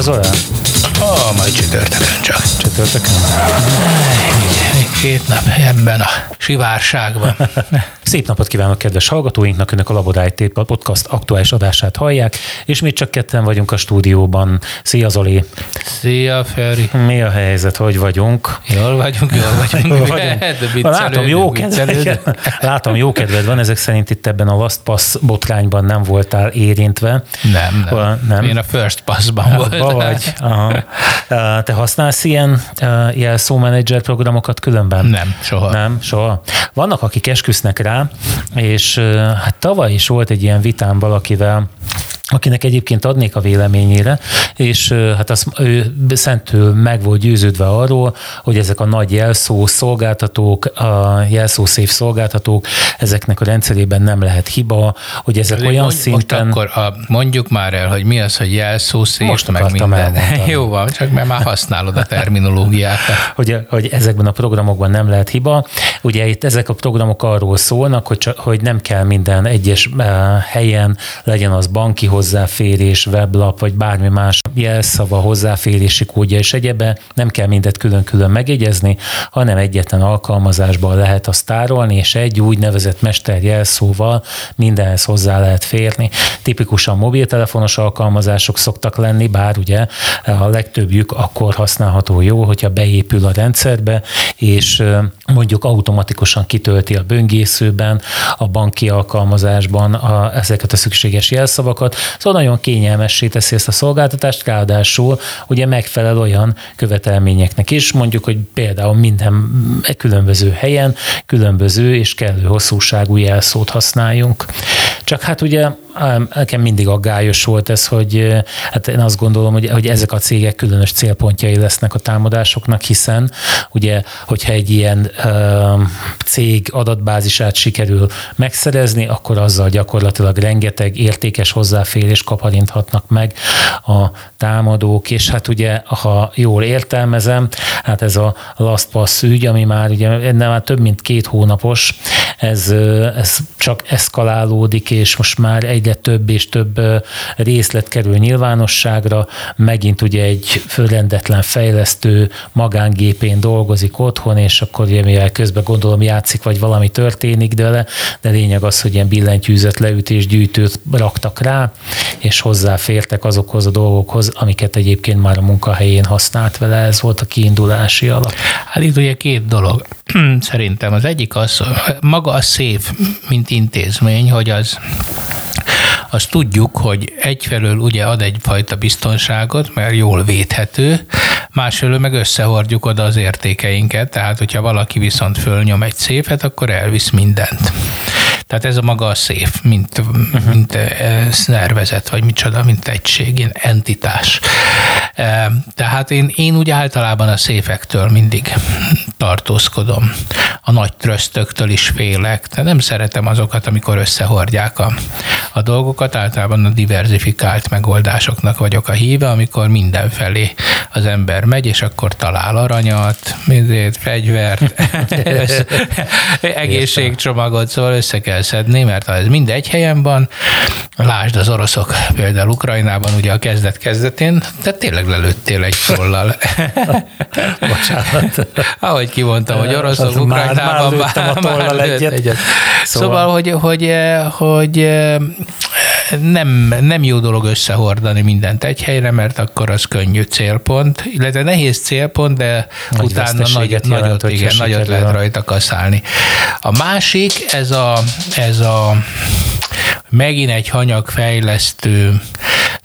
akkor most már mikor utazol el? Ah, majd csütörtökön csak. Csütörtökön? Még két nap ebben a sivárságban. Szép napot kívánok kedves hallgatóinknak, Önök a Labor IT podcast aktuális adását hallják, és mi csak ketten vagyunk a stúdióban. Szia Zoli! Szia Feri! Mi a helyzet, hogy vagyunk? Jól vagyunk, jól vagyunk. Jól vagyunk. Látom, jó kedved, látom, jó kedved van, ezek szerint itt ebben a Last Pass botrányban nem voltál érintve. Nem, nem. nem. Én a First Pass-ban voltam. Vagy. Aha. Te használsz ilyen jelszó menedzser programokat különben? Nem, soha. Nem, soha. Vannak, akik esküsznek rá, és hát tavaly is volt egy ilyen vitám valakivel, akinek egyébként adnék a véleményére, és hát az, ő szentül meg volt győződve arról, hogy ezek a nagy jelszó szolgáltatók, a jelszószép szolgáltatók, ezeknek a rendszerében nem lehet hiba, hogy ezek Azért olyan mondj, szinten... Most akkor a, mondjuk már el, hogy mi az, hogy jelszószép, most meg minden. Jó van, csak mert már használod a terminológiát. hogy, hogy ezekben a programokban nem lehet hiba. Ugye itt ezek a programok arról szólnak, hogy, csak, hogy nem kell minden egyes helyen, legyen az banki hozzáférés, weblap, vagy bármi más jelszava, hozzáférési kódja és egyebe, nem kell mindet külön-külön megjegyezni, hanem egyetlen alkalmazásban lehet azt tárolni, és egy úgynevezett mesterjelszóval mindenhez hozzá lehet férni. Tipikusan mobiltelefonos alkalmazások szoktak lenni, bár ugye a legtöbbjük akkor használható jó, hogyha beépül a rendszerbe, és mondjuk automatikusan kitölti a böngészőben, a banki alkalmazásban a, ezeket a szükséges jelszavakat, Szóval nagyon kényelmessé teszi ezt a szolgáltatást, ráadásul ugye megfelel olyan követelményeknek is, mondjuk, hogy például minden különböző helyen különböző és kellő hosszúságú jelszót használjunk. Csak hát ugye nekem mindig aggályos volt ez, hogy hát én azt gondolom, hogy, hogy ezek a cégek különös célpontjai lesznek a támadásoknak, hiszen ugye, hogyha egy ilyen ö, cég adatbázisát sikerül megszerezni, akkor azzal gyakorlatilag rengeteg értékes hozzáférés kaparinthatnak meg a támadók, és hát ugye, ha jól értelmezem, hát ez a Last Pass ügy, ami már ugye nem már több mint két hónapos, ez, ez csak eszkalálódik, és most már egyre több és több részlet kerül nyilvánosságra, megint ugye egy fölrendetlen fejlesztő magángépén dolgozik otthon, és akkor ugye mivel közben gondolom játszik, vagy valami történik vele, de lényeg az, hogy ilyen billentyűzet leütés gyűjtőt raktak rá, és hozzáfértek azokhoz a dolgokhoz, amiket egyébként már a munkahelyén használt vele, ez volt a kiindulási alap. Hát itt ugye két dolog. Szerintem az egyik az, maga a szép, mint intézmény, hogy az azt tudjuk, hogy egyfelől ugye ad egyfajta biztonságot, mert jól védhető, másfelől meg összehordjuk oda az értékeinket, tehát hogyha valaki viszont fölnyom egy szépet, akkor elvisz mindent. Tehát ez a maga a szép, mint, uh-huh. mint szervezet, vagy micsoda, mint egység, ilyen entitás. Tehát én, én úgy általában a széfektől mindig tartózkodom. A nagy trösztöktől is félek, de nem szeretem azokat, amikor összehordják a, a dolgokat. Általában a diversifikált megoldásoknak vagyok a híve, amikor mindenfelé az ember megy, és akkor talál aranyat, mindét, fegyvert, egészségcsomagot, szóval össze kell szedni, mert ha ez mind egy helyen van, lásd az oroszok például Ukrajnában ugye a kezdet kezdetén, tehát tényleg lelőttél egy tollal. Bocsánat. Ahogy kimondtam, hogy oroszok Ukrajnában már, már, a tollal egyet. egyet. Szóval, szóval hogy, hogy, hogy nem, nem jó dolog összehordani mindent egy helyre, mert akkor az könnyű célpont, illetve nehéz cél, de Nagy utána nagy, nagyot, igen, nagyot lehet rajta kaszálni. A másik, ez a, ez a megint egy hanyagfejlesztő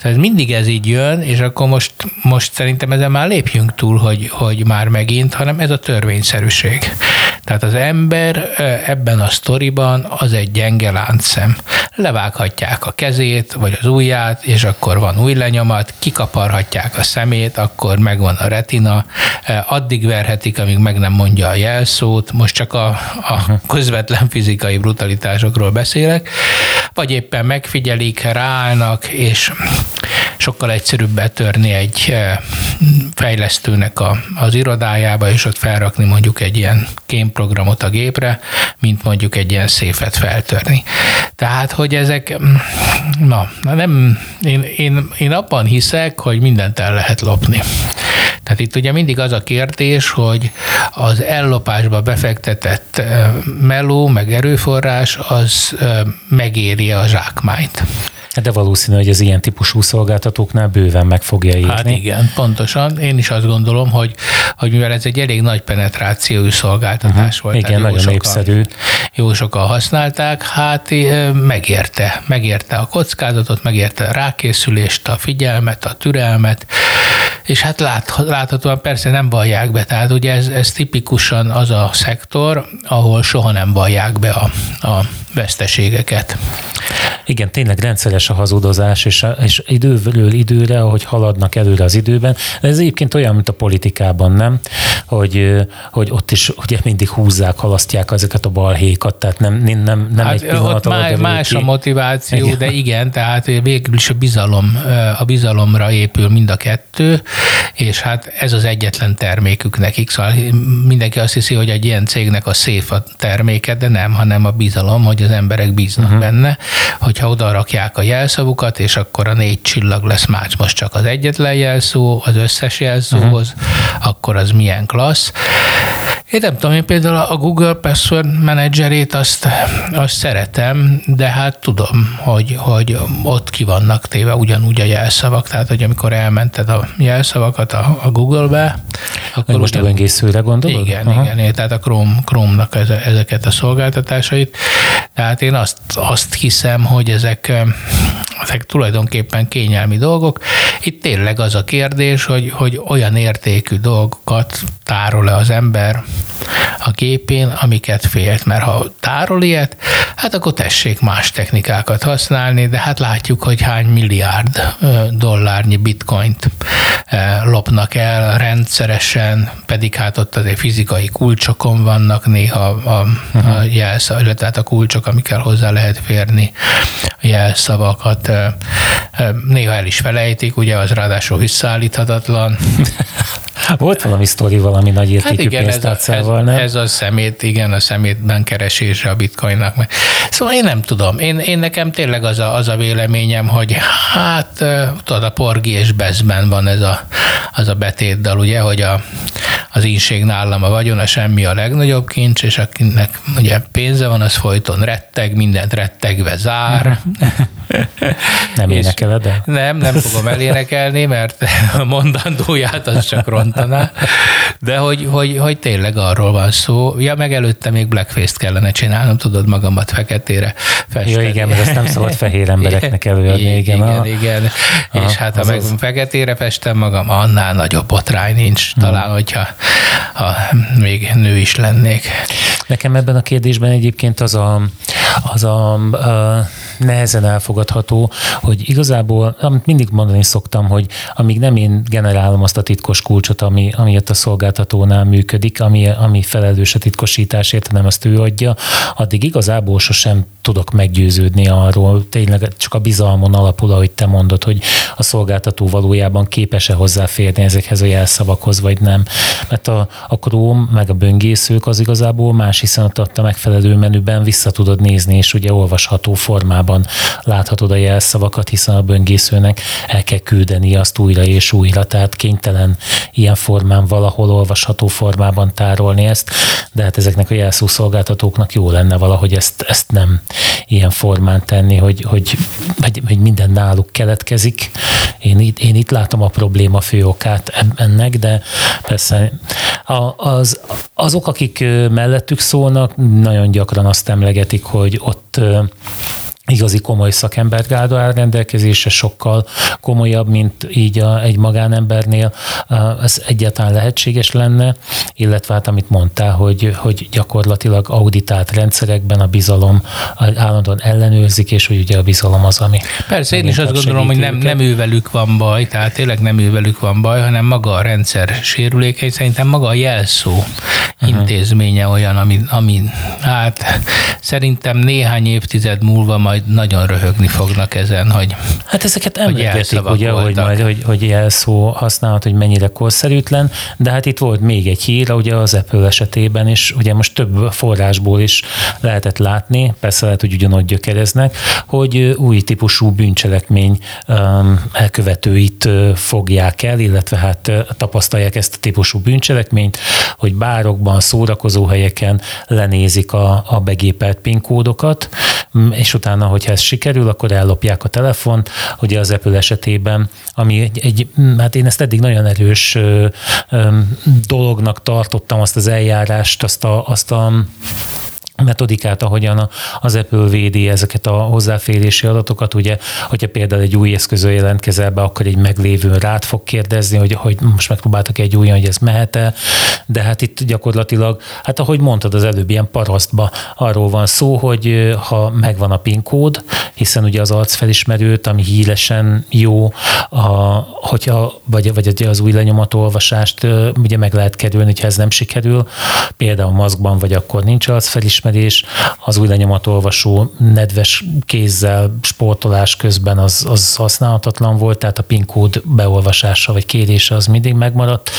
tehát mindig ez így jön, és akkor most, most szerintem ezen már lépjünk túl, hogy, hogy már megint, hanem ez a törvényszerűség. Tehát az ember ebben a sztoriban az egy gyenge láncszem. Levághatják a kezét, vagy az ujját, és akkor van új lenyomat, kikaparhatják a szemét, akkor megvan a retina, addig verhetik, amíg meg nem mondja a jelszót, most csak a, a közvetlen fizikai brutalitásokról beszélek, vagy éppen megfigyelik, ráállnak, és sokkal egyszerűbb betörni egy fejlesztőnek a, az irodájába, és ott felrakni mondjuk egy ilyen kémprogramot a gépre, mint mondjuk egy ilyen széfet feltörni. Tehát, hogy ezek, na, nem, én, én, én abban hiszek, hogy mindent el lehet lopni. Tehát itt ugye mindig az a kérdés, hogy az ellopásba befektetett meló, meg erőforrás, az megéri a zsákmányt. De valószínű, hogy az ilyen típusú szolgáltatóknál bőven meg fogja írni. Hát igen, pontosan. Én is azt gondolom, hogy, hogy mivel ez egy elég nagy penetrációjú szolgáltatás uh-huh. volt. Igen, nagyon sokan, népszerű. Jó sokan használták, hát megérte. Megérte a kockázatot, megérte a rákészülést, a figyelmet, a türelmet, és hát lát, láthatóan persze nem vallják be, tehát ugye ez, ez tipikusan az a szektor, ahol soha nem vallják be a, a veszteségeket. Igen, tényleg rendszeres a hazudozás, és, a, és időről időre, ahogy haladnak előre az időben. Ez egyébként olyan, mint a politikában, nem? Hogy, hogy ott is ugye mindig húzzák, halasztják ezeket a balhékat, tehát nem, nem, nem hát egy pillanat má, más ki. a motiváció, igen. de igen, tehát végül is a bizalom, a bizalomra épül mind a kettő, és hát ez az egyetlen termékük nekik, szóval mindenki azt hiszi, hogy egy ilyen cégnek a szép a terméke, de nem, hanem a bizalom, hogy az emberek bíznak uh-huh. benne, hogyha oda rakják a jelszavukat, és akkor a négy csillag lesz más most csak az egyetlen jelszó, az összes jelszóhoz, uh-huh. akkor az milyen klassz. Én nem tudom, én például a Google Password Managerét azt, azt szeretem, de hát tudom, hogy, hogy ott ki vannak téve ugyanúgy a jelszavak, tehát hogy amikor elmented a jelszavakat a, a Google-be, akkor most a böngészőre gondolod? Igen, Aha. igen, tehát a Chrome, Chrome-nak ezeket a szolgáltatásait. Tehát én azt, azt hiszem, hogy ezek, ezek tulajdonképpen kényelmi dolgok. Itt tényleg az a kérdés, hogy, hogy olyan értékű dolgokat tárol-e az ember a képén, amiket félt. Mert ha tárol ilyet, hát akkor tessék más technikákat használni, de hát látjuk, hogy hány milliárd dollárnyi bitcoint lopnak el rendszeresen, pedig hát ott azért fizikai kulcsokon vannak néha a, a jelszavak, illetve hát a kulcsok, amikkel hozzá lehet férni a jelszavakat. Néha el is felejtik, ugye az ráadásul visszaállíthatatlan. Volt valami sztori valami nagy értékű hát igen, ez a, ez, nem? ez a szemét, igen, a szemétben keresése a bitcoinnak. Szóval én nem tudom. Én, én nekem tényleg az a, az a véleményem, hogy hát tudod, a porgi és bezben van ez a, az a betétdal, ugye, hogy a, az ínség nálam a vagyon, a semmi a legnagyobb kincs, és akinek ugye pénze van, az folyton retteg, mindent rettegve zár. Nem énekeled el? Nem, nem fogom elénekelni, mert a mondandóját az csak rontaná. De hogy, hogy, hogy tényleg arról van szó. Ja, meg előtte még blackface-t kellene csinálnom, tudod magam feketére festeni. Ja, igen, mert ezt nem szabad fehér embereknek előadni. Igen, igen. A, igen. A, és hát ha meg az... feketére festem magam, annál nagyobb botrány nincs. Hmm. Talán, hogyha ha még nő is lennék. Nekem ebben a kérdésben egyébként az a, az a, a nehezen elfogadható, hogy igazából, amit mindig mondani szoktam, hogy amíg nem én generálom azt a titkos kulcsot, ami, ami ott a szolgáltatónál működik, ami, ami felelős a titkosításért, nem azt ő adja, addig igazából sosem tudok meggyőződni arról, tényleg csak a bizalmon alapul, ahogy te mondod, hogy a szolgáltató valójában képes-e hozzáférni ezekhez a jelszavakhoz, vagy nem. Mert a, a Chrome meg a böngészők az igazából más, hiszen ott a megfelelő menüben vissza tudod nézni, és ugye olvasható formában láthatod a jelszavakat, hiszen a böngészőnek el kell küldeni azt újra és újra, tehát kénytelen ilyen formán valahol olvasható formában tárolni ezt, de hát ezeknek a jelszó szolgáltatóknak jó lenne valahogy ezt, ezt nem ilyen formán tenni, hogy, hogy, hogy, hogy minden náluk keletkezik. Én itt, én itt látom a probléma fő okát ennek, de persze az, azok, akik mellettük szólnak, nagyon gyakran azt emlegetik, hogy ott igazi komoly szakembergárda áll rendelkezésre, sokkal komolyabb, mint így a, egy magánembernél. Ez egyáltalán lehetséges lenne, illetve hát amit mondtál, hogy, hogy gyakorlatilag auditált rendszerekben a bizalom állandóan ellenőrzik, és hogy ugye a bizalom az, ami... Persze, én is azt gondolom, hogy nem, nem ővelük van baj, tehát tényleg nem ővelük van baj, hanem maga a rendszer sérülékeny, szerintem maga a jelszó uh-huh. intézménye olyan, ami, ami hát szerintem néhány évtized múlva majd majd nagyon röhögni fognak ezen, hogy Hát ezeket emlegetik, ugye, hogy, majd, hogy, hogy jelszó használat, hogy mennyire korszerűtlen, de hát itt volt még egy hír, ugye az Apple esetében is, ugye most több forrásból is lehetett látni, persze lehet, hogy ugyanott gyökereznek, hogy új típusú bűncselekmény elkövetőit fogják el, illetve hát tapasztalják ezt a típusú bűncselekményt, hogy bárokban, szórakozóhelyeken lenézik a, a begépelt PIN kódokat, és utána, hogyha ez sikerül, akkor ellopják a telefont. Ugye az Apple esetében, ami egy, egy hát én ezt eddig nagyon erős ö, ö, dolognak tartottam, azt az eljárást, azt a, azt a metodikát, ahogyan az Apple védi ezeket a hozzáférési adatokat, ugye, hogyha például egy új eszközön jelentkezel be, akkor egy meglévő rád fog kérdezni, hogy, hogy most megpróbáltak egy új, hogy ez mehet-e, de hát itt gyakorlatilag, hát ahogy mondtad az előbb, ilyen parasztba arról van szó, hogy ha megvan a PIN kód, hiszen ugye az arcfelismerőt, ami híresen jó, a, hogyha, vagy, vagy az új lenyomatolvasást ugye meg lehet kerülni, hogyha ez nem sikerül, például maszkban vagy akkor nincs arcfelismerő, felismerés, az új lenyomatolvasó nedves kézzel sportolás közben az, az használhatatlan volt, tehát a PIN kód beolvasása vagy kérése az mindig megmaradt,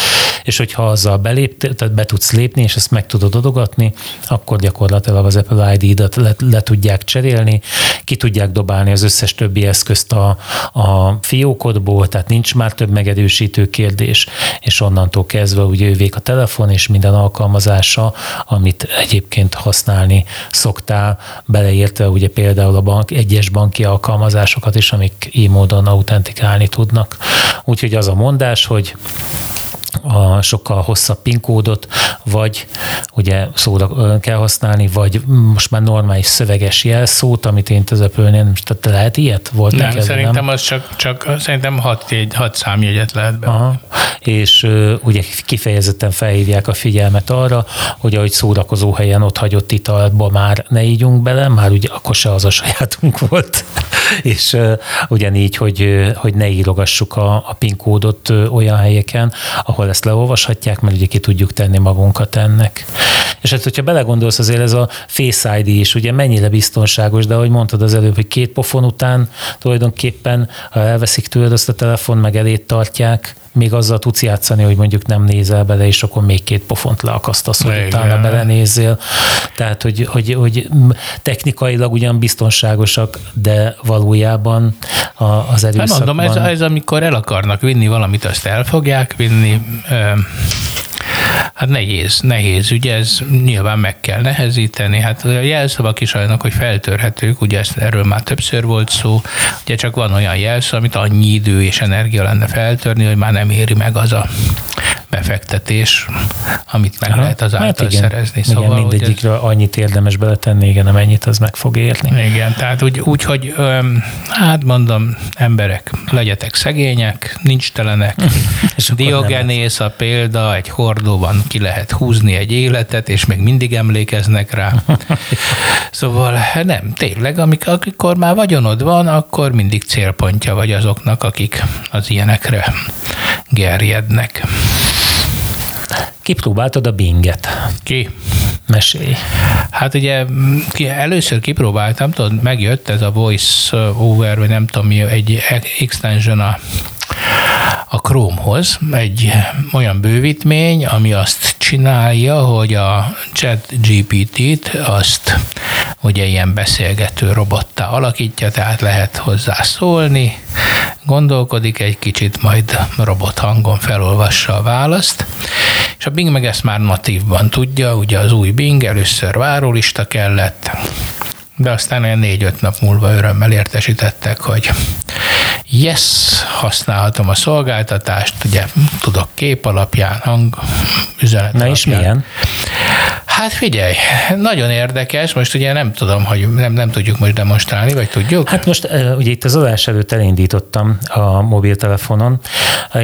és hogyha azzal belép, tehát be tudsz lépni, és ezt meg tudod adogatni, akkor gyakorlatilag az Apple ID-dat le, le tudják cserélni, ki tudják dobálni az összes többi eszközt a, a fiókodból, tehát nincs már több megerősítő kérdés, és onnantól kezdve ugye ővék a telefon és minden alkalmazása, amit egyébként használ használni szoktál, beleértve ugye például a bank, egyes banki alkalmazásokat is, amik így módon autentikálni tudnak. Úgyhogy az a mondás, hogy a sokkal hosszabb PIN kódot, vagy ugye szóra kell használni, vagy most már normális szöveges jelszót, amit én is tehát lehet ilyet? Volt nem, neked, szerintem nem? az csak, csak szerintem hat, egy, hat számjegyet lehet be. Aha. És uh, ugye kifejezetten felhívják a figyelmet arra, hogy ahogy szórakozó helyen ott hagyott italba már ne ígyunk bele, már ugye akkor se az a sajátunk volt, és uh, ugyanígy, hogy, hogy ne írogassuk a, a PIN kódot olyan helyeken, ahol ezt leolvashatják, mert ugye ki tudjuk tenni magunkat ennek. És hát, hogyha belegondolsz, azért ez a Face ID is ugye mennyire biztonságos, de ahogy mondtad az előbb, hogy két pofon után tulajdonképpen, ha elveszik tőled azt a telefon, meg elét tartják, még azzal tudsz játszani, hogy mondjuk nem nézel bele, és akkor még két pofont leakasztasz, hogy Igen. utána belenézzél. Tehát, hogy, hogy, hogy technikailag ugyan biztonságosak, de valójában az hát erőszakban... Nem mondom, ez, ez amikor el akarnak vinni valamit, azt el fogják vinni, Hát nehéz, nehéz, ugye ez nyilván meg kell nehezíteni. Hát a jelszavak is olyanok, hogy feltörhetők, ugye ezt, erről már többször volt szó, ugye csak van olyan jelszó, amit annyi idő és energia lenne feltörni, hogy már nem éri meg az a befektetés, amit meg Aha, lehet az hát igen, szerezni. Igen, szóval, mindegyikre ez... annyit érdemes beletenni, igen, amennyit az meg fog érni. Igen, tehát úgy, úgy hogy hát mondom, emberek, legyetek szegények, nincs telenek. Diogenész a példa, egy hordóban ki lehet húzni egy életet, és még mindig emlékeznek rá. Szóval nem, tényleg, amikor már vagyonod van, akkor mindig célpontja vagy azoknak, akik az ilyenekre gerjednek. Kipróbáltad a Binget? Ki? Mesélj. Hát ugye először kipróbáltam, tudod, megjött ez a voice over, vagy nem tudom mi, egy extension a a Chromehoz egy olyan bővítmény, ami azt csinálja, hogy a chat GPT-t azt ugye ilyen beszélgető robottá alakítja, tehát lehet hozzá szólni, gondolkodik egy kicsit, majd robot hangon felolvassa a választ, és a Bing meg ezt már natívban tudja, ugye az új Bing először várólista kellett, de aztán olyan négy-öt nap múlva örömmel értesítettek, hogy yes, használhatom a szolgáltatást, ugye tudok kép alapján, hang, üzenet Na alapján. és milyen? Hát figyelj, nagyon érdekes, most ugye nem tudom, hogy nem, nem tudjuk most demonstrálni, vagy tudjuk? Hát most ugye itt az adás előtt elindítottam a mobiltelefonon,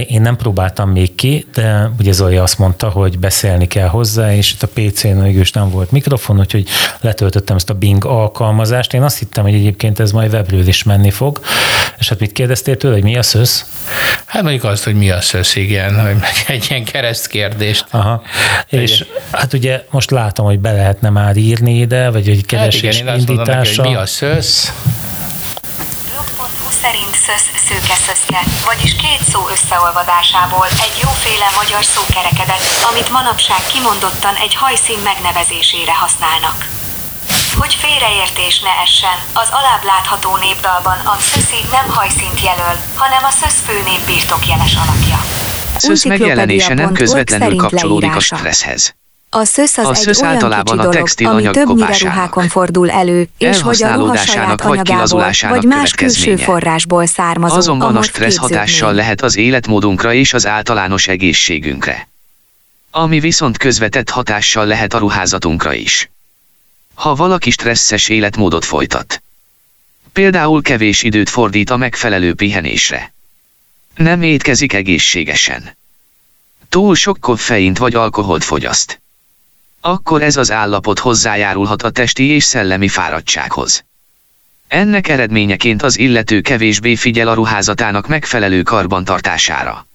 én nem próbáltam még ki, de ugye Zoli azt mondta, hogy beszélni kell hozzá, és itt a PC-n mégis nem volt mikrofon, úgyhogy letöltöttem ezt a Bing alkalmazást. Én azt hittem, hogy egyébként ez majd webről is menni fog. És hát mit kérdeztél tőle, hogy mi a szösz? Hát mondjuk azt, hogy mi a szösz, igen, hogy egy ilyen keresztkérdést. Aha. És hát ugye most látom, hogy be lehetne már írni ide, vagy egy keresés hát igen, én indítása. Mondom neki, hogy mi a szösz, szösz szőke szöszke, vagyis két szó összeolvadásából egy jóféle magyar szó kerekedett, amit manapság kimondottan egy hajszín megnevezésére használnak. Hogy félreértés ne essen, az alább látható népdalban a szöszi nem hajszínt jelöl, hanem a szösz főnév birtokjeles alakja. Szösz megjelenése nem közvetlenül kapcsolódik a stresszhez. A szösz az A egy olyan általában kicsi a dolog, textil ami többnyire ruhákon fordul elő, és hogy a ruha saját anyagából, vagy más külső forrásból származó, Azonban a stressz hatással lehet az életmódunkra és az általános egészségünkre. Ami viszont közvetett hatással lehet a ruházatunkra is. Ha valaki stresszes életmódot folytat. Például kevés időt fordít a megfelelő pihenésre. Nem étkezik egészségesen. Túl sok koffeint vagy alkoholt fogyaszt. Akkor ez az állapot hozzájárulhat a testi és szellemi fáradtsághoz. Ennek eredményeként az illető kevésbé figyel a ruházatának megfelelő karbantartására.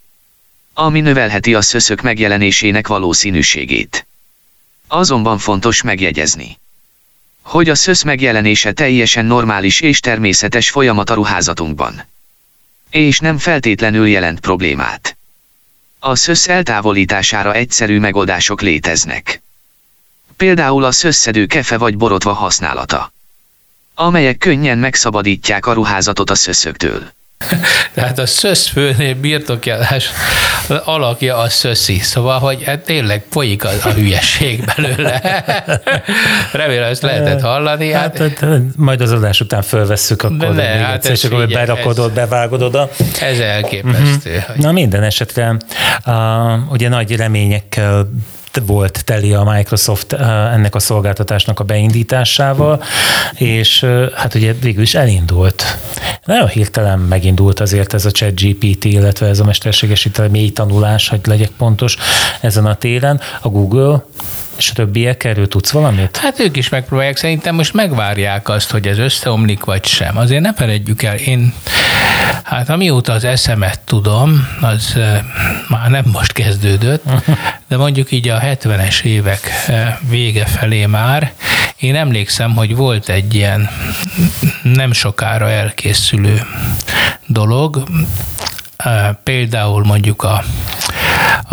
Ami növelheti a szöszök megjelenésének valószínűségét. Azonban fontos megjegyezni, hogy a szösz megjelenése teljesen normális és természetes folyamat a ruházatunkban. És nem feltétlenül jelent problémát. A szösz eltávolítására egyszerű megoldások léteznek. Például a szösszedő kefe vagy borotva használata amelyek könnyen megszabadítják a ruházatot a szöszöktől. Tehát a szösz főnél birtokjárás alakja a szöszi. Szóval, hogy hát tényleg folyik a, a hülyeség belőle. Remélem, ezt lehetett hallani. Hát, Hát, hát, majd az adás után fölvesszük, akkor De ne, még hát egyszer, és akkor figyelj, berakod, ez- bevágod oda. ez elképesztő. hogy Na minden esetre uh, ugye nagy reményekkel volt teli a Microsoft uh, ennek a szolgáltatásnak a beindításával, és uh, hát ugye végül is elindult. Nagyon hirtelen megindult azért ez a chat GPT, illetve ez a mesterséges mély tanulás, hogy legyek pontos ezen a téren. A Google és a többiek, erről tudsz valamit? Hát ők is megpróbálják, szerintem most megvárják azt, hogy ez összeomlik, vagy sem. Azért ne feledjük el, én, hát amióta az eszemet tudom, az már nem most kezdődött, de mondjuk így a 70-es évek vége felé már, én emlékszem, hogy volt egy ilyen nem sokára elkészülő dolog, például mondjuk a,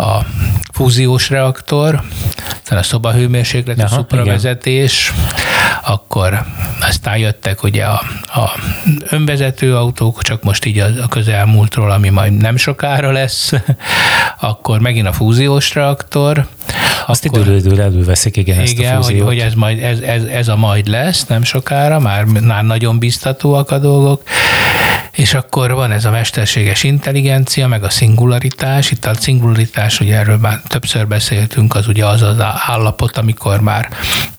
a fúziós reaktor, aztán a szobahőmérséklet, a Aha, szupravezetés, akkor aztán jöttek ugye a, a önvezető autók, csak most így a, a közelmúltról, ami majd nem sokára lesz, akkor megint a fúziós reaktor, Azt akkor- időről előveszik, igen, ezt a igen, hogy, fúziót. hogy ez, majd, ez, ez, ez a majd lesz, nem sokára, már, már nagyon biztatóak a dolgok. És akkor van ez a mesterséges intelligencia, meg a szingularitás. Itt a szingularitás, ugye erről már többször beszéltünk, az ugye az az állapot, amikor már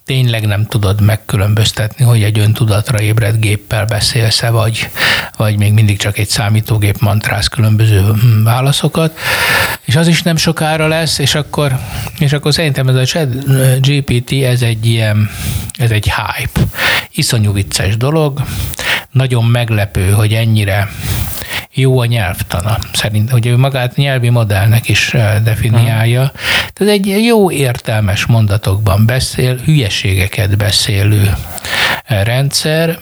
tényleg nem tudod megkülönböztetni, hogy egy öntudatra ébredt géppel beszélsz-e, vagy, vagy még mindig csak egy számítógép mantráz különböző hm, válaszokat, és az is nem sokára lesz, és akkor, és akkor szerintem ez a chat GPT, ez egy ilyen, ez egy hype. Iszonyú vicces dolog, nagyon meglepő, hogy ennyire jó a nyelvtana. Szerint, hogy ő magát nyelvi modellnek is eh, definiálja. Tehát egy jó értelmes mondatokban beszél, hülyeségeket beszélő eh, rendszer.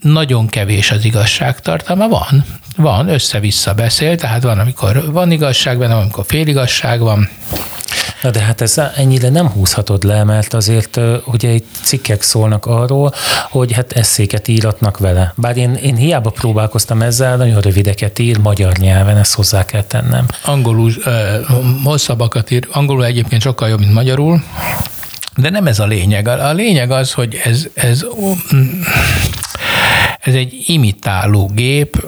Nagyon kevés az igazságtartalma, van, van, össze-vissza beszél, tehát van, amikor van igazság benne, van, amikor féligazság van, Na de hát ez ennyire nem húzhatod le, mert azért ugye itt cikkek szólnak arról, hogy hát eszéket íratnak vele. Bár én, én hiába próbálkoztam ezzel, nagyon rövideket ír magyar nyelven, ezt hozzá kell tennem. angolul ö, hosszabbakat ír, angolul egyébként sokkal jobb, mint magyarul, de nem ez a lényeg. A lényeg az, hogy ez, ez, ez egy imitáló gép,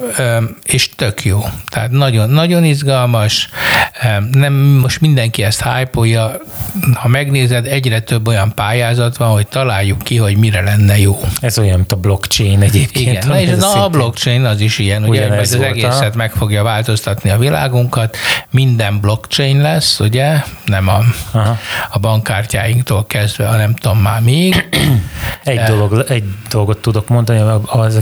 és tök jó. Tehát nagyon, nagyon izgalmas, nem most mindenki ezt hype ha megnézed, egyre több olyan pályázat van, hogy találjuk ki, hogy mire lenne jó. Ez olyan, mint a blockchain egyébként. Igen, na és na, a blockchain az is ilyen, ugye, mert az egészet ha? meg fogja változtatni a világunkat, minden blockchain lesz, ugye, nem a, Aha. a bankkártyáinktól kezdve, a nem tudom már még, Egy, dolog, egy dolgot tudok mondani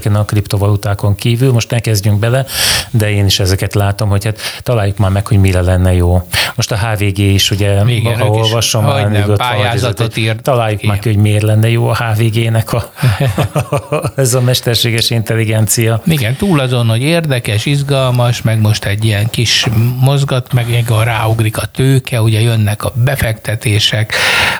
ezeken a kriptovalutákon kívül, most ne kezdjünk bele, de én is ezeket látom, hogy hát találjuk már meg, hogy mire lenne jó. Most a HVG is, ugye, Igen, ha olvasom, már nyugodt pályázatot írt találjuk meg, hogy miért lenne jó a HVG-nek a, ez a mesterséges intelligencia. Igen, túl azon, hogy érdekes, izgalmas, meg most egy ilyen kis mozgat, meg a ráugrik a tőke, ugye jönnek a befektetések.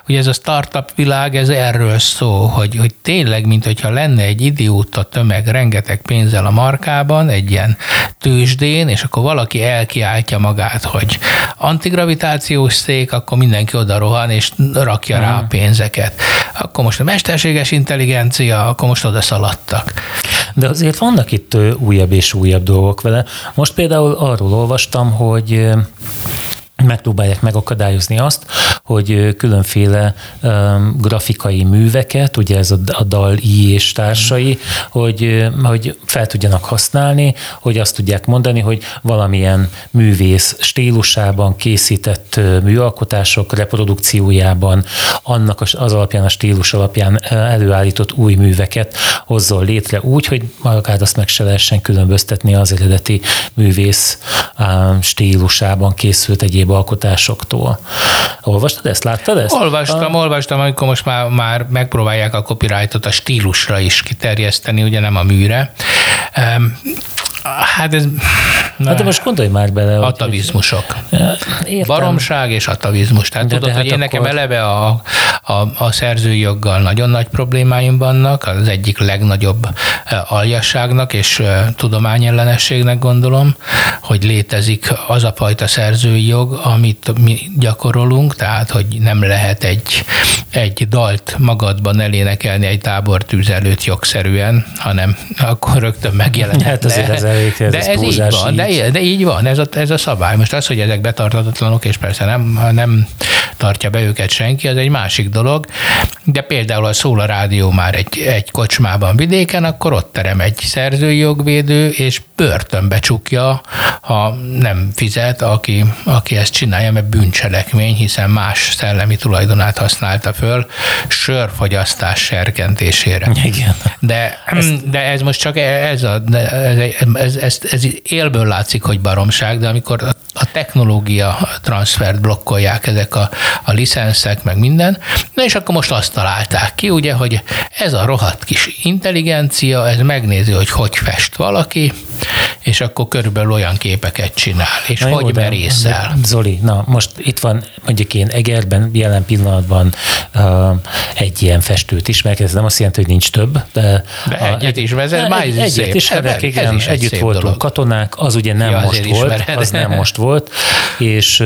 Ugye ez a startup világ, ez erről szól, hogy, hogy tényleg, mint hogyha lenne egy idióta tömeg rengeteg pénzzel a markában, egy ilyen tőzsdén, és akkor valaki elkiáltja magát, hogy antigravitációs szék, akkor mindenki oda rohan, és rakja rá a pénzeket. Akkor most a mesterséges intelligencia, akkor most oda szaladtak. De azért vannak itt újabb és újabb dolgok vele. Most például arról olvastam, hogy megpróbálják megakadályozni azt, hogy különféle um, grafikai műveket, ugye ez a, a DAL-I és társai, hogy, hogy fel tudjanak használni, hogy azt tudják mondani, hogy valamilyen művész stílusában készített műalkotások reprodukciójában annak az alapján, a stílus alapján előállított új műveket hozzon létre úgy, hogy magát azt meg se lehessen különböztetni az eredeti művész á, stílusában készült egyéb alkotásoktól. Olvastad ezt? Láttad ezt? Olvastam, olvastam, amikor most már, már megpróbálják a copyrightot a stílusra is kiterjeszteni, ugye nem a műre. Em, Hát ez... Hát de most gondolj már bele. Atavizmusok. Értem. Baromság és atavizmus. Tehát De- tudod, de hát hogy én nekem akkor- eleve a, a, a szerzői joggal nagyon nagy problémáim vannak, az egyik legnagyobb eh, aljasságnak és eh, tudományellenességnek gondolom, hogy létezik az a fajta szerzői jog, amit mi gyakorolunk, tehát hogy nem lehet egy, egy dalt magadban elénekelni egy tábortűz előtt jogszerűen, hanem akkor rögtön megjelent. Hát azért ez ez de ez így van, de, így. de így van, ez a, ez a szabály. Most az, hogy ezek betartatatlanok, és persze nem, nem tartja be őket senki, az egy másik dolog, de például ha szól a rádió már egy, egy kocsmában vidéken, akkor ott terem egy szerzői jogvédő, és börtönbe csukja, ha nem fizet, aki, aki ezt csinálja, mert bűncselekmény, hiszen más szellemi tulajdonát használta föl sörfogyasztás serkentésére. Igen. De, de ez most csak ez, a, de ez, ez, ez, ez élből látszik, hogy baromság, de amikor a, a technológia transfert blokkolják ezek a, a licenszek, meg minden, na és akkor most azt találták ki, ugye, hogy ez a rohadt kis intelligencia, ez megnézi, hogy hogy fest valaki, és akkor körülbelül olyan képeket csinál, és Na jó, hogy de- merészel. de Zoli, na most itt van mondjuk én Egerben jelen pillanatban uh, egy ilyen festőt ismerek, ez nem azt jelenti, hogy nincs több. De, De egyet ismersz, ez egy, már is egyet szép. ismerek, Ez igen, is egy együtt szép voltunk dolog. katonák, az ugye nem Ja, most volt, ismered. az nem most volt, és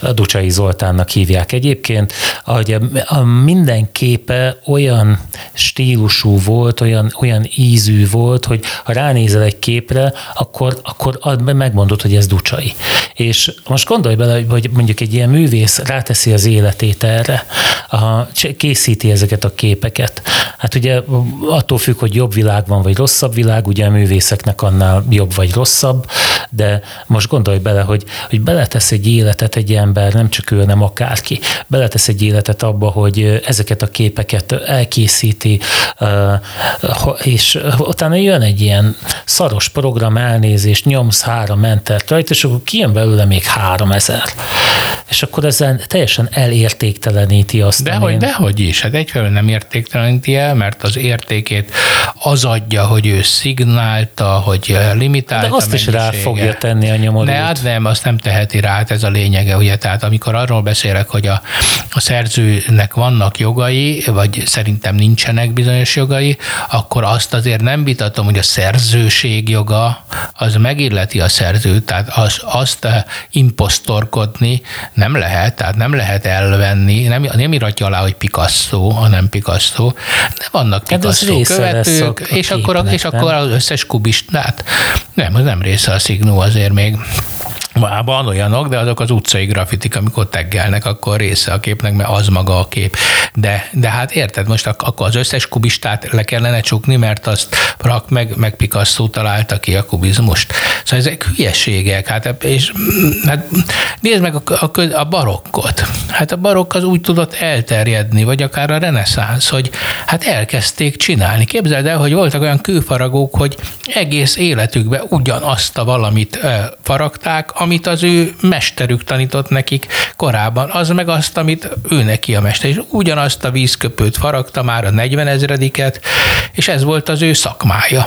a Ducsai Zoltánnak hívják egyébként, hogy a, a minden képe olyan stílusú volt, olyan, olyan ízű volt, hogy ha ránézel egy képre, akkor, akkor megmondod, hogy ez Ducsai. És most gondolj bele, hogy- hogy mondjuk egy ilyen művész ráteszi az életét erre, a, készíti ezeket a képeket. Hát ugye attól függ, hogy jobb világ van, vagy rosszabb világ, ugye a művészeknek annál jobb vagy rosszabb, de most gondolj bele, hogy, hogy beletesz egy életet egy ember, nem csak ő, hanem akárki, beletesz egy életet abba, hogy ezeket a képeket elkészíti, és utána jön egy ilyen szaros program elnézést, nyomsz három entert rajta, és akkor kijön belőle még három ezer. És akkor ezzel teljesen elértékteleníti azt, Dehogy, amin- dehogy is. Hát egyfelől nem értékteleníti el, mert az értékét az adja, hogy ő szignálta, hogy limitált De azt is rá fogja tenni a nyomorult. Ne, hát nem, azt nem teheti rá, hát ez a lényege, ugye, tehát amikor arról beszélek, hogy a, a szerzőnek vannak jogai, vagy szerintem nincsenek bizonyos jogai, akkor azt azért nem vitatom, hogy a szerzőség joga az megilleti a szerzőt, tehát az, azt eh, imposztorkodni nem lehet, tehát nem lehet elvenni, nem, nem iratja alá, hogy Picasso, hanem Picasso, de vannak Hát Picasso a- követők, és akkor, és nem? akkor az összes kubistát. Nem, az nem része a szignó azért még. Van olyanok, de azok az utcai grafitik, amikor teggelnek, akkor része a képnek, mert az maga a kép. De, de hát érted, most ak- akkor az összes kubistát le kellene csukni, mert azt Prak meg, meg Picasso találta ki a kubizmust. Szóval ezek hülyeségek, hát, és hát nézd meg a, a, a barokkot. Hát a barokk az úgy tudott elterjedni, vagy akár a reneszánsz, hogy hát elkezdték csinálni. Képzeld el, hogy voltak olyan kőfaragók, hogy egész életükben ugyanazt a valamit faragták, amit az ő mesterük tanított nekik korábban, az meg azt, amit ő neki a mester. És ugyanazt a vízköpőt faragta már a 40 ezrediket, és ez volt az ő szakmája.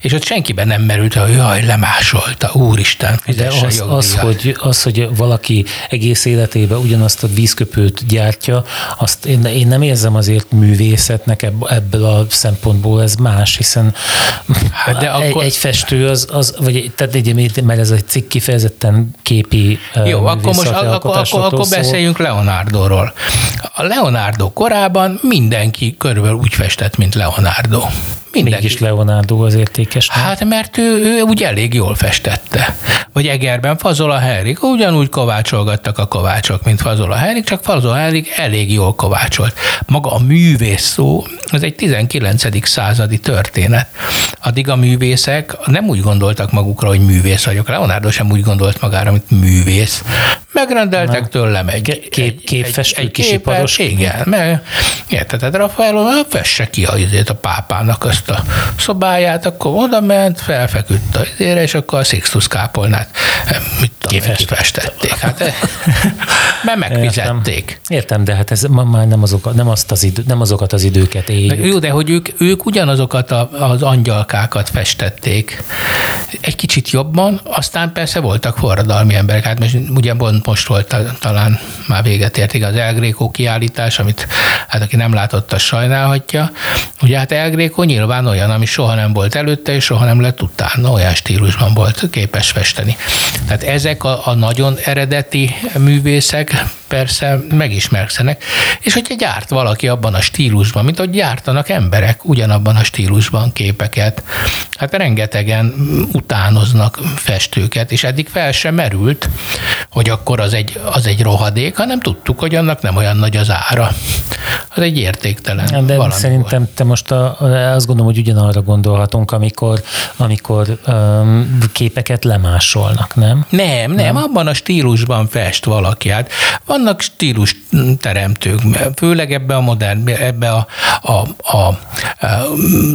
És ott senkiben nem merült, hogy jaj, lemásolta, úristen, De az, az, hogy, az, hogy valaki egész életében ugyanazt a vízköpőt gyártja, azt én, én nem érzem azért művészetnek ebből a szempontból, ez más, hiszen hát de egy, akkor... egy festő az, az vagy tehát egy, mert ez egy cikk kifejezetten képi Jó, akkor most akkor, akkor, akkor beszéljünk Leonardoról. A Leonardo korában mindenki körülbelül úgy festett, mint Leonardo. Mindenki. Mégis Leonardo az értékes. Nem? Hát mert ő, ő úgy elég jól festette. Vagy Egerben Fazola Henrik, ugyanúgy kovácsolgattak a kovácsok, mint Fazola Henrik, csak Fazola Henrik elég jól kovácsolt. Maga a művész szó, ez egy 19. századi történet. Addig a művészek nem úgy gondoltak magukra, hogy művész vagyok. Leonardo sem úgy gondolt magára, mint művész. Megrendeltek tőlem egy, Kép, képfestő, egy, egy kisiparos. Igen, mert érted, Rafael, fesse ki azért a pápának azt a szobáját, akkor oda ment, felfeküdt az ére, és akkor a Sixtus kápolnát eh, mit tudom, kifestették. Hát, eh, mert megfizették. Értem. Értem, de hát ez ma már nem, azok, nem, azt az idő, nem azokat az időket éljük. Jó, de hogy ők, ők ugyanazokat a, az angyalkákat festették. Egy kicsit jobban, aztán persze voltak forradalmi emberek. Hát most ugye most volt talán már véget ért az El Greco kiállítás, amit hát aki nem látott, az sajnálhatja. Ugye hát El Greco nyilván olyan, ami soha nem volt előtte, és soha nem lett utána, olyan stílusban volt képes festeni. Tehát ezek a, a nagyon eredeti művészek persze megismerszenek, és hogyha gyárt valaki abban a stílusban, mint hogy gyártanak emberek ugyanabban a stílusban képeket, hát rengetegen utánoznak festőket, és eddig fel sem merült, hogy akkor az egy, az egy rohadék, hanem tudtuk, hogy annak nem olyan nagy az ára. Az egy értéktelen De szerintem volt. te most a, azt gondolom, hogy ugyanarra gondolhatunk, amikor, amikor um, képeket lemásolnak, nem? Nem, nem, nem, abban a stílusban fest valaki. Hát vannak stílus teremtők, főleg ebbe a modern, ebbe a, a, a, a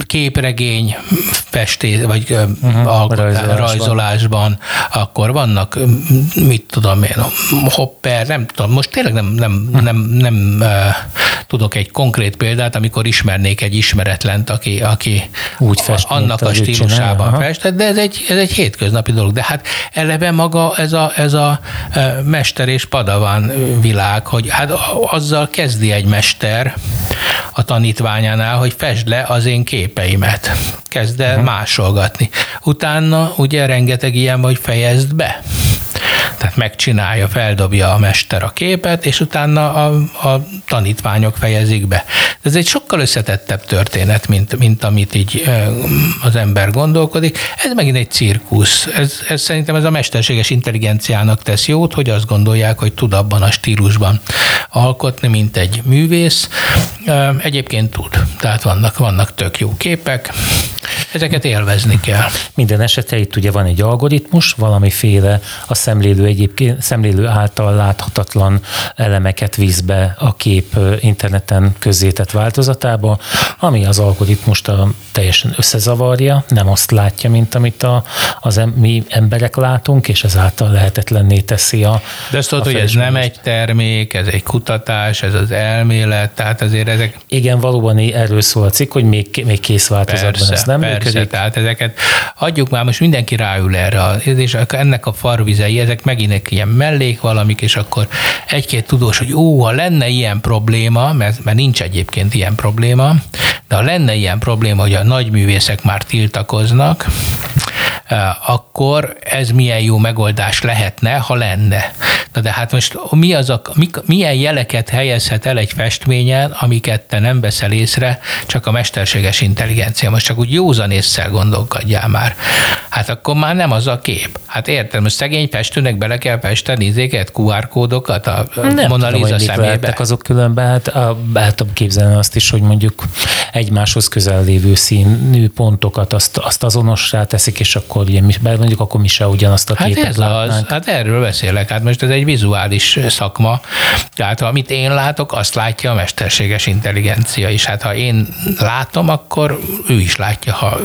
képregény festés, vagy uh-huh, alkotás, rajzolásban. rajzolásban, akkor vannak, mit tudom én, hopper, nem tudom, most tényleg nem, nem, nem, nem, nem tudok egy konkrét példát, amikor ismernék egy ismeretlent, aki, aki Úgy fest, annak a stílusában festett, de ez egy, ez egy hétköznapi dolog. De hát eleve maga ez a, ez a mester és padaván világ, hogy hát azzal kezdi egy mester a tanítványánál, hogy fesd le az én képeimet. Kezd el uh-huh. másolgatni. Utána ugye rengeteg ilyen, hogy fejezd be. Tehát megcsinálja, feldobja a mester a képet, és utána a, a tanítványok fejezik be. Ez egy sokkal összetettebb történet, mint, mint amit így az ember gondolkodik. Ez megint egy cirkusz. Ez, ez szerintem ez a mesterséges intelligenciának tesz jót, hogy azt gondolják, hogy tud abban a stílusban alkotni, mint egy művész. Egyébként tud. Tehát vannak, vannak tök jó képek, ezeket élvezni kell. Minden esetre itt ugye van egy algoritmus, valamiféle a szemlélő egyébként szemlélő által láthatatlan elemeket visz be a kép interneten közzétett változatába, ami az algoritmust a teljesen összezavarja, nem azt látja, mint amit a, az em, mi emberek látunk, és ezáltal lehetetlenné teszi a De azt tudod, hogy ez nem egy termék, ez egy kutatás, ez az elmélet, tehát azért ezek... Igen, valóban erről szól a cikk, hogy még, még kész változatban persze, ez nem persze, működik. tehát ezeket adjuk már, most mindenki ráül erre, és ennek a farvizei, ezek megint ilyen mellék valamik, és akkor egy-két tudós, hogy ó, ha lenne ilyen probléma, mert, mert nincs egyébként ilyen probléma, de ha lenne ilyen probléma, hogy a nagy művészek már tiltakoznak, akkor ez milyen jó megoldás lehetne, ha lenne. Na de hát most mi az a, mi, milyen jeleket helyezhet el egy festményen, amiket te nem veszel észre, csak a mesterséges intelligencia. Most csak úgy józan észszel gondolkodjál már. Hát akkor már nem az a kép. Hát értem, most szegény festőnek bele kell festeni izéket, QR kódokat a nem Mona Lisa tudom, szemébe. azok különben, hát a, el tudom képzelni azt is, hogy mondjuk egymáshoz közel lévő színű pontokat azt, azt azonossá teszik, és akkor ugye, mondjuk akkor mi se ugyanazt a hát képet ez az, Hát erről beszélek. Hát most ez egy vizuális szakma. Tehát amit én látok, azt látja a mesterséges intelligencia is. Hát ha én látom, akkor ő is látja. Ha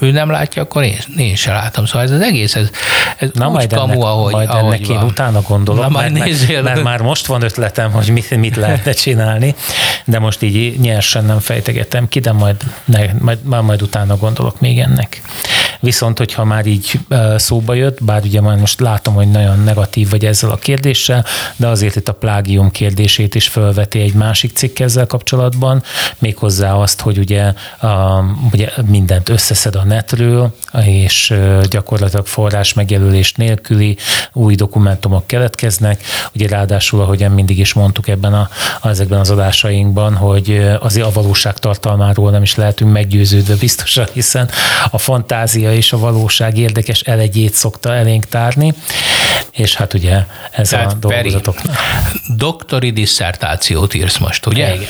ő nem látja, akkor én, én sem látom. Szóval ez az egész, ez, ez Na úgy majd kamu, ennek, ahogy, majd ahogy ennek én van. utána gondolok, Na, majd mert, nézzél. mert, már most van ötletem, hogy mit, mit lehetne csinálni, de most így nyersen nem fejtegetem ki, de majd, ne, majd, majd, majd utána gondolok még ennek. Viszont, hogyha már így ö, szóba jött, bár ugye majd most látom, hogy nagyon negatív vagy ezzel a kérdéssel, de azért itt a plágium kérdését is felveti egy másik cikk ezzel kapcsolatban, méghozzá azt, hogy ugye, ugye mindent összeszed a netről, és gyakorlatilag forrás megjelölés nélküli új dokumentumok keletkeznek. Ugye ráadásul, ahogyan mindig is mondtuk ebben a, ezekben az adásainkban, hogy azért a valóság tartalmáról nem is lehetünk meggyőződve biztosan, hiszen a fantázia és a valóság érdekes elegyét szokta elénk tárni, és hát ugye ez Tehát, a dolgozatok. Doktori disszertációt írsz most, ugye? Igen.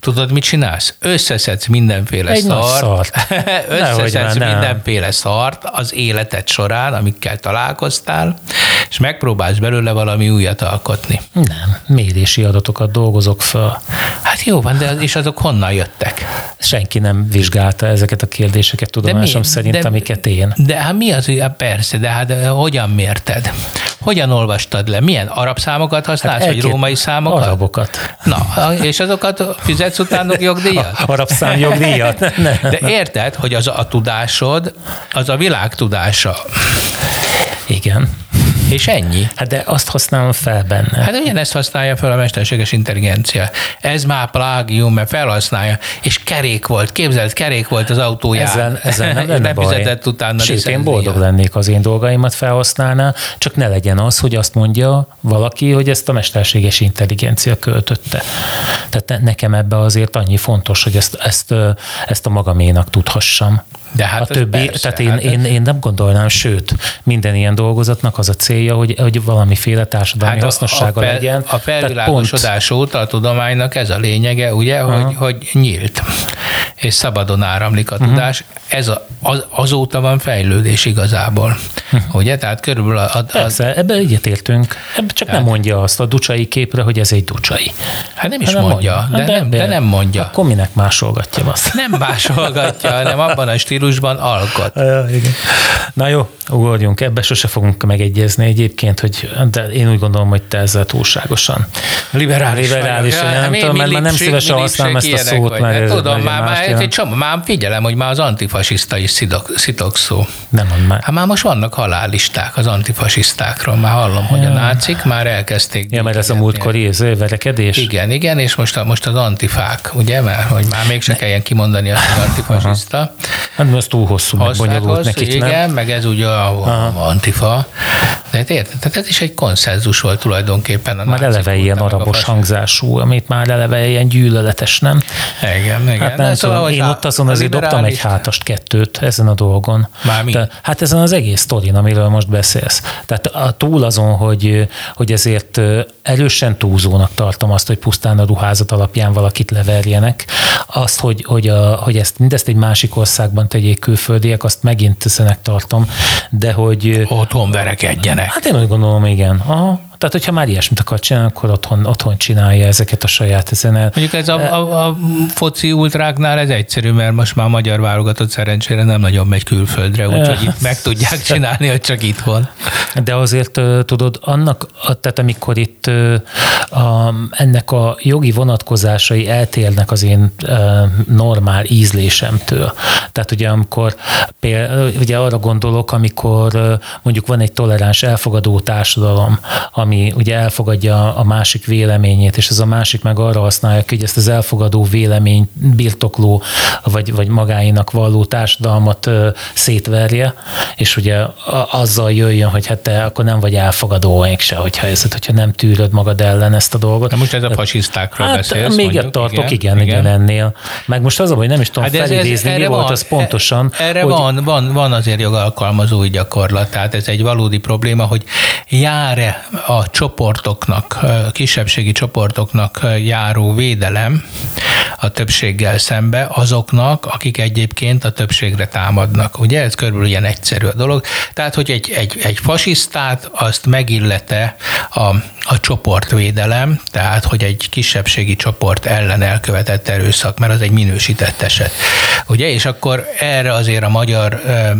Tudod, mit csinálsz? Összeszedsz mindenféle Egy szart. szart. Összeszedsz már, mindenféle szart az életed során, amikkel találkoztál, és megpróbálsz belőle valami újat alkotni. Nem, mérési adatokat dolgozok föl. Hát jó van, de és azok honnan jöttek? Senki nem vizsgálta ezeket a kérdéseket tudomásom mi- szerint, de- amiket én. De hát mi az, persze, de hát hogyan mérted? Hogyan olvastad le? Milyen arab számokat használsz, hát vagy római számokat? Arabokat. Na, és azokat fizetsz utánok jogdíjat? Arab számjogdíjat? Nem. De érted, hogy az a tudásod, az a világ tudása. Igen. És ennyi. Hát de azt használom fel benne. Hát ugyanezt használja fel a mesterséges intelligencia. Ez már plágium, mert felhasználja, és kerék volt, képzeld, kerék volt az autóján. Ezzel, ezzel nem lenne baj. fizetett utána Sőt, én boldog lennék, az én dolgaimat felhasználná, csak ne legyen az, hogy azt mondja valaki, hogy ezt a mesterséges intelligencia költötte. Tehát ne- nekem ebbe azért annyi fontos, hogy ezt, ezt, ezt a magaménak tudhassam. De hát a többi, persze, tehát én, hát én, én nem gondolnám, sőt, minden ilyen dolgozatnak az a célja, hogy, hogy valamiféle társadalmi hát hasznossága a, fel, legyen. A Tehát felvilágosodás óta a tudománynak ez a lényege, ugye, hogy, hogy nyílt, és szabadon áramlik a Mhm. tudás. Ez a, az, azóta van fejlődés igazából. Ugye? Tehát körülbelül a, a, a, Persze, ebben egyetértünk. Ebben csak nem mondja azt a ducsai képre, hogy ez egy ducsai. hát nem is Hát nem mondja, de, nem, de nem mondja. Akkor minek másolgatja azt? Nem másolgatja, hanem abban a stílusban alkot. Ja, igen. Na jó, ugorjunk. Ebbe sose fogunk megegyezni egyébként, hogy de én úgy gondolom, hogy te ezzel túlságosan. Liberális, Liberális, vagyok. nem Mi- tudom, mi mert már nem szívesen használom ezt a szót, vagy. mert Hát Tudom, már, már, egy csomó, már figyelem, hogy már az antifasiszta is szidok, szitok szó. Nem mond már. Hát már most vannak halállisták az antifasisztákról. Már hallom, hogy a nácik már elkezdték. Ja, mert ez a múltkori ez, verekedés? Igen, igen, és most, a, most az antifák, ugye, mert hogy már még se kelljen kimondani azt, hogy antifasiszta. Hát most túl hosszú, meg bonyolult nekik, igen, nem? meg ez ugye a, a antifa. De hát érted? Tehát ez is egy konszenzus volt tulajdonképpen. A Már eleve ilyen arabos hangzású, amit már eleve ilyen gyűlöletes, nem? Igen, igen. Hát nem szóval, tudom, én ott azon azért dobtam egy hátast kettőt ezen a dolgon. Már mi? De, hát ezen az egész sztorin, amiről most beszélsz. Tehát a, túl azon, hogy, hogy ezért erősen túlzónak tartom azt, hogy pusztán a ruházat alapján valakit leverjenek. Azt, hogy, hogy, a, hogy ezt mindezt egy másik országban tegyék külföldiek, azt megint eszenek tartom, de hogy Otthon verekedjenek. Hát én úgy gondolom, igen. Aha. Tehát, hogyha már ilyesmit akar csinálni, akkor otthon, otthon csinálja ezeket a saját ezen. Mondjuk ez a, a, a foci ultráknál ez egyszerű, mert most már magyar válogatott szerencsére nem nagyon megy külföldre, úgyhogy itt meg tudják csinálni, hogy csak itthon. De azért tudod, annak, tehát amikor itt a, ennek a jogi vonatkozásai eltérnek az én normál ízlésemtől. Tehát ugye amikor például, ugye arra gondolok, amikor mondjuk van egy toleráns elfogadó társadalom, ami ugye elfogadja a másik véleményét, és ez a másik meg arra használja, hogy ezt az elfogadó vélemény birtokló, vagy, vagy magáinak valló társadalmat szétverje, és ugye azzal jöjjön, hogy hát te akkor nem vagy elfogadó mégse, hogyha, ez, hogyha nem tűröd magad ellen ezt a dolgot. De most ez a fasisztákról Hát beszélsz, még mondjuk, tartok, igen, igen, igen, ennél. Meg most az a hogy nem is tudom hát ez- ez- felidézni, mi volt van- az pontosan. Erre hogy, van, van, van azért jogalkalmazói gyakorlat, tehát ez egy valódi probléma, hogy jár-e a, a csoportoknak, kisebbségi csoportoknak járó védelem a többséggel szembe azoknak, akik egyébként a többségre támadnak. Ugye ez körülbelül ilyen egyszerű a dolog. Tehát, hogy egy, egy, egy fasisztát azt megillete a, a csoportvédelem, tehát, hogy egy kisebbségi csoport ellen elkövetett erőszak, mert az egy minősített eset. Ugye, és akkor erre azért a magyar ö,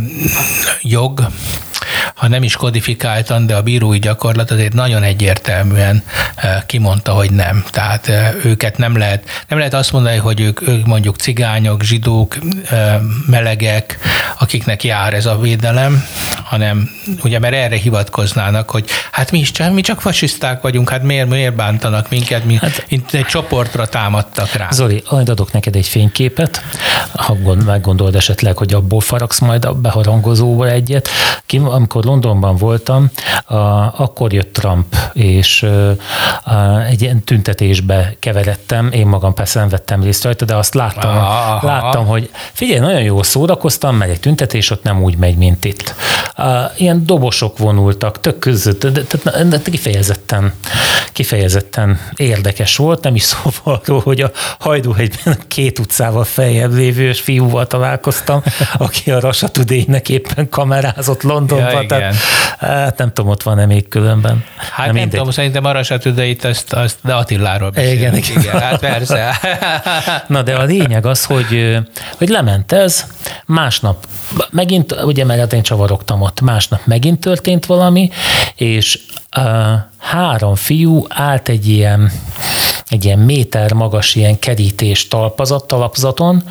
jog ha nem is kodifikáltan, de a bírói gyakorlat azért nagyon egyértelműen eh, kimondta, hogy nem. Tehát eh, őket nem lehet, nem lehet azt mondani, hogy ők, ők mondjuk cigányok, zsidók, eh, melegek, akiknek jár ez a védelem, hanem ugye mert erre hivatkoznának, hogy hát mi is csak, mi csak fasiszták vagyunk, hát miért, miért bántanak minket, mi hát, egy csoportra támadtak rá. Zoli, majd adok neked egy fényképet, ha meggondolod esetleg, hogy abból faragsz majd a beharangozóba egyet. Ki, amikor Londonban voltam, a, akkor jött Trump, és a, egy ilyen tüntetésbe keveredtem, én magam persze nem vettem részt rajta, de azt láttam, Aha. láttam, hogy figyelj, nagyon jól szórakoztam, mert egy tüntetés ott nem úgy megy, mint itt. Ilyen dobosok vonultak, tök között, de, de, de kifejezetten, kifejezetten érdekes volt, nem is szóval arról, hogy a Hajdúhegyben két utcával feljebb lévő fiúval találkoztam, aki a Rasatudének éppen kamerázott Londonban, ja, tehát hát nem tudom, ott van-e még különben. Hát nem, nem tudom, szerintem a Rasatudeit, azt, azt, de Attiláról beszélünk. Igen, igen. igen, hát persze. Na de a lényeg az, hogy, hogy lement ez, másnap megint, ugye mert hát én csavarogtam ott, másnap megint történt valami, és uh, három fiú állt egy ilyen egy ilyen méter magas ilyen kerítés talpazat, talapzaton,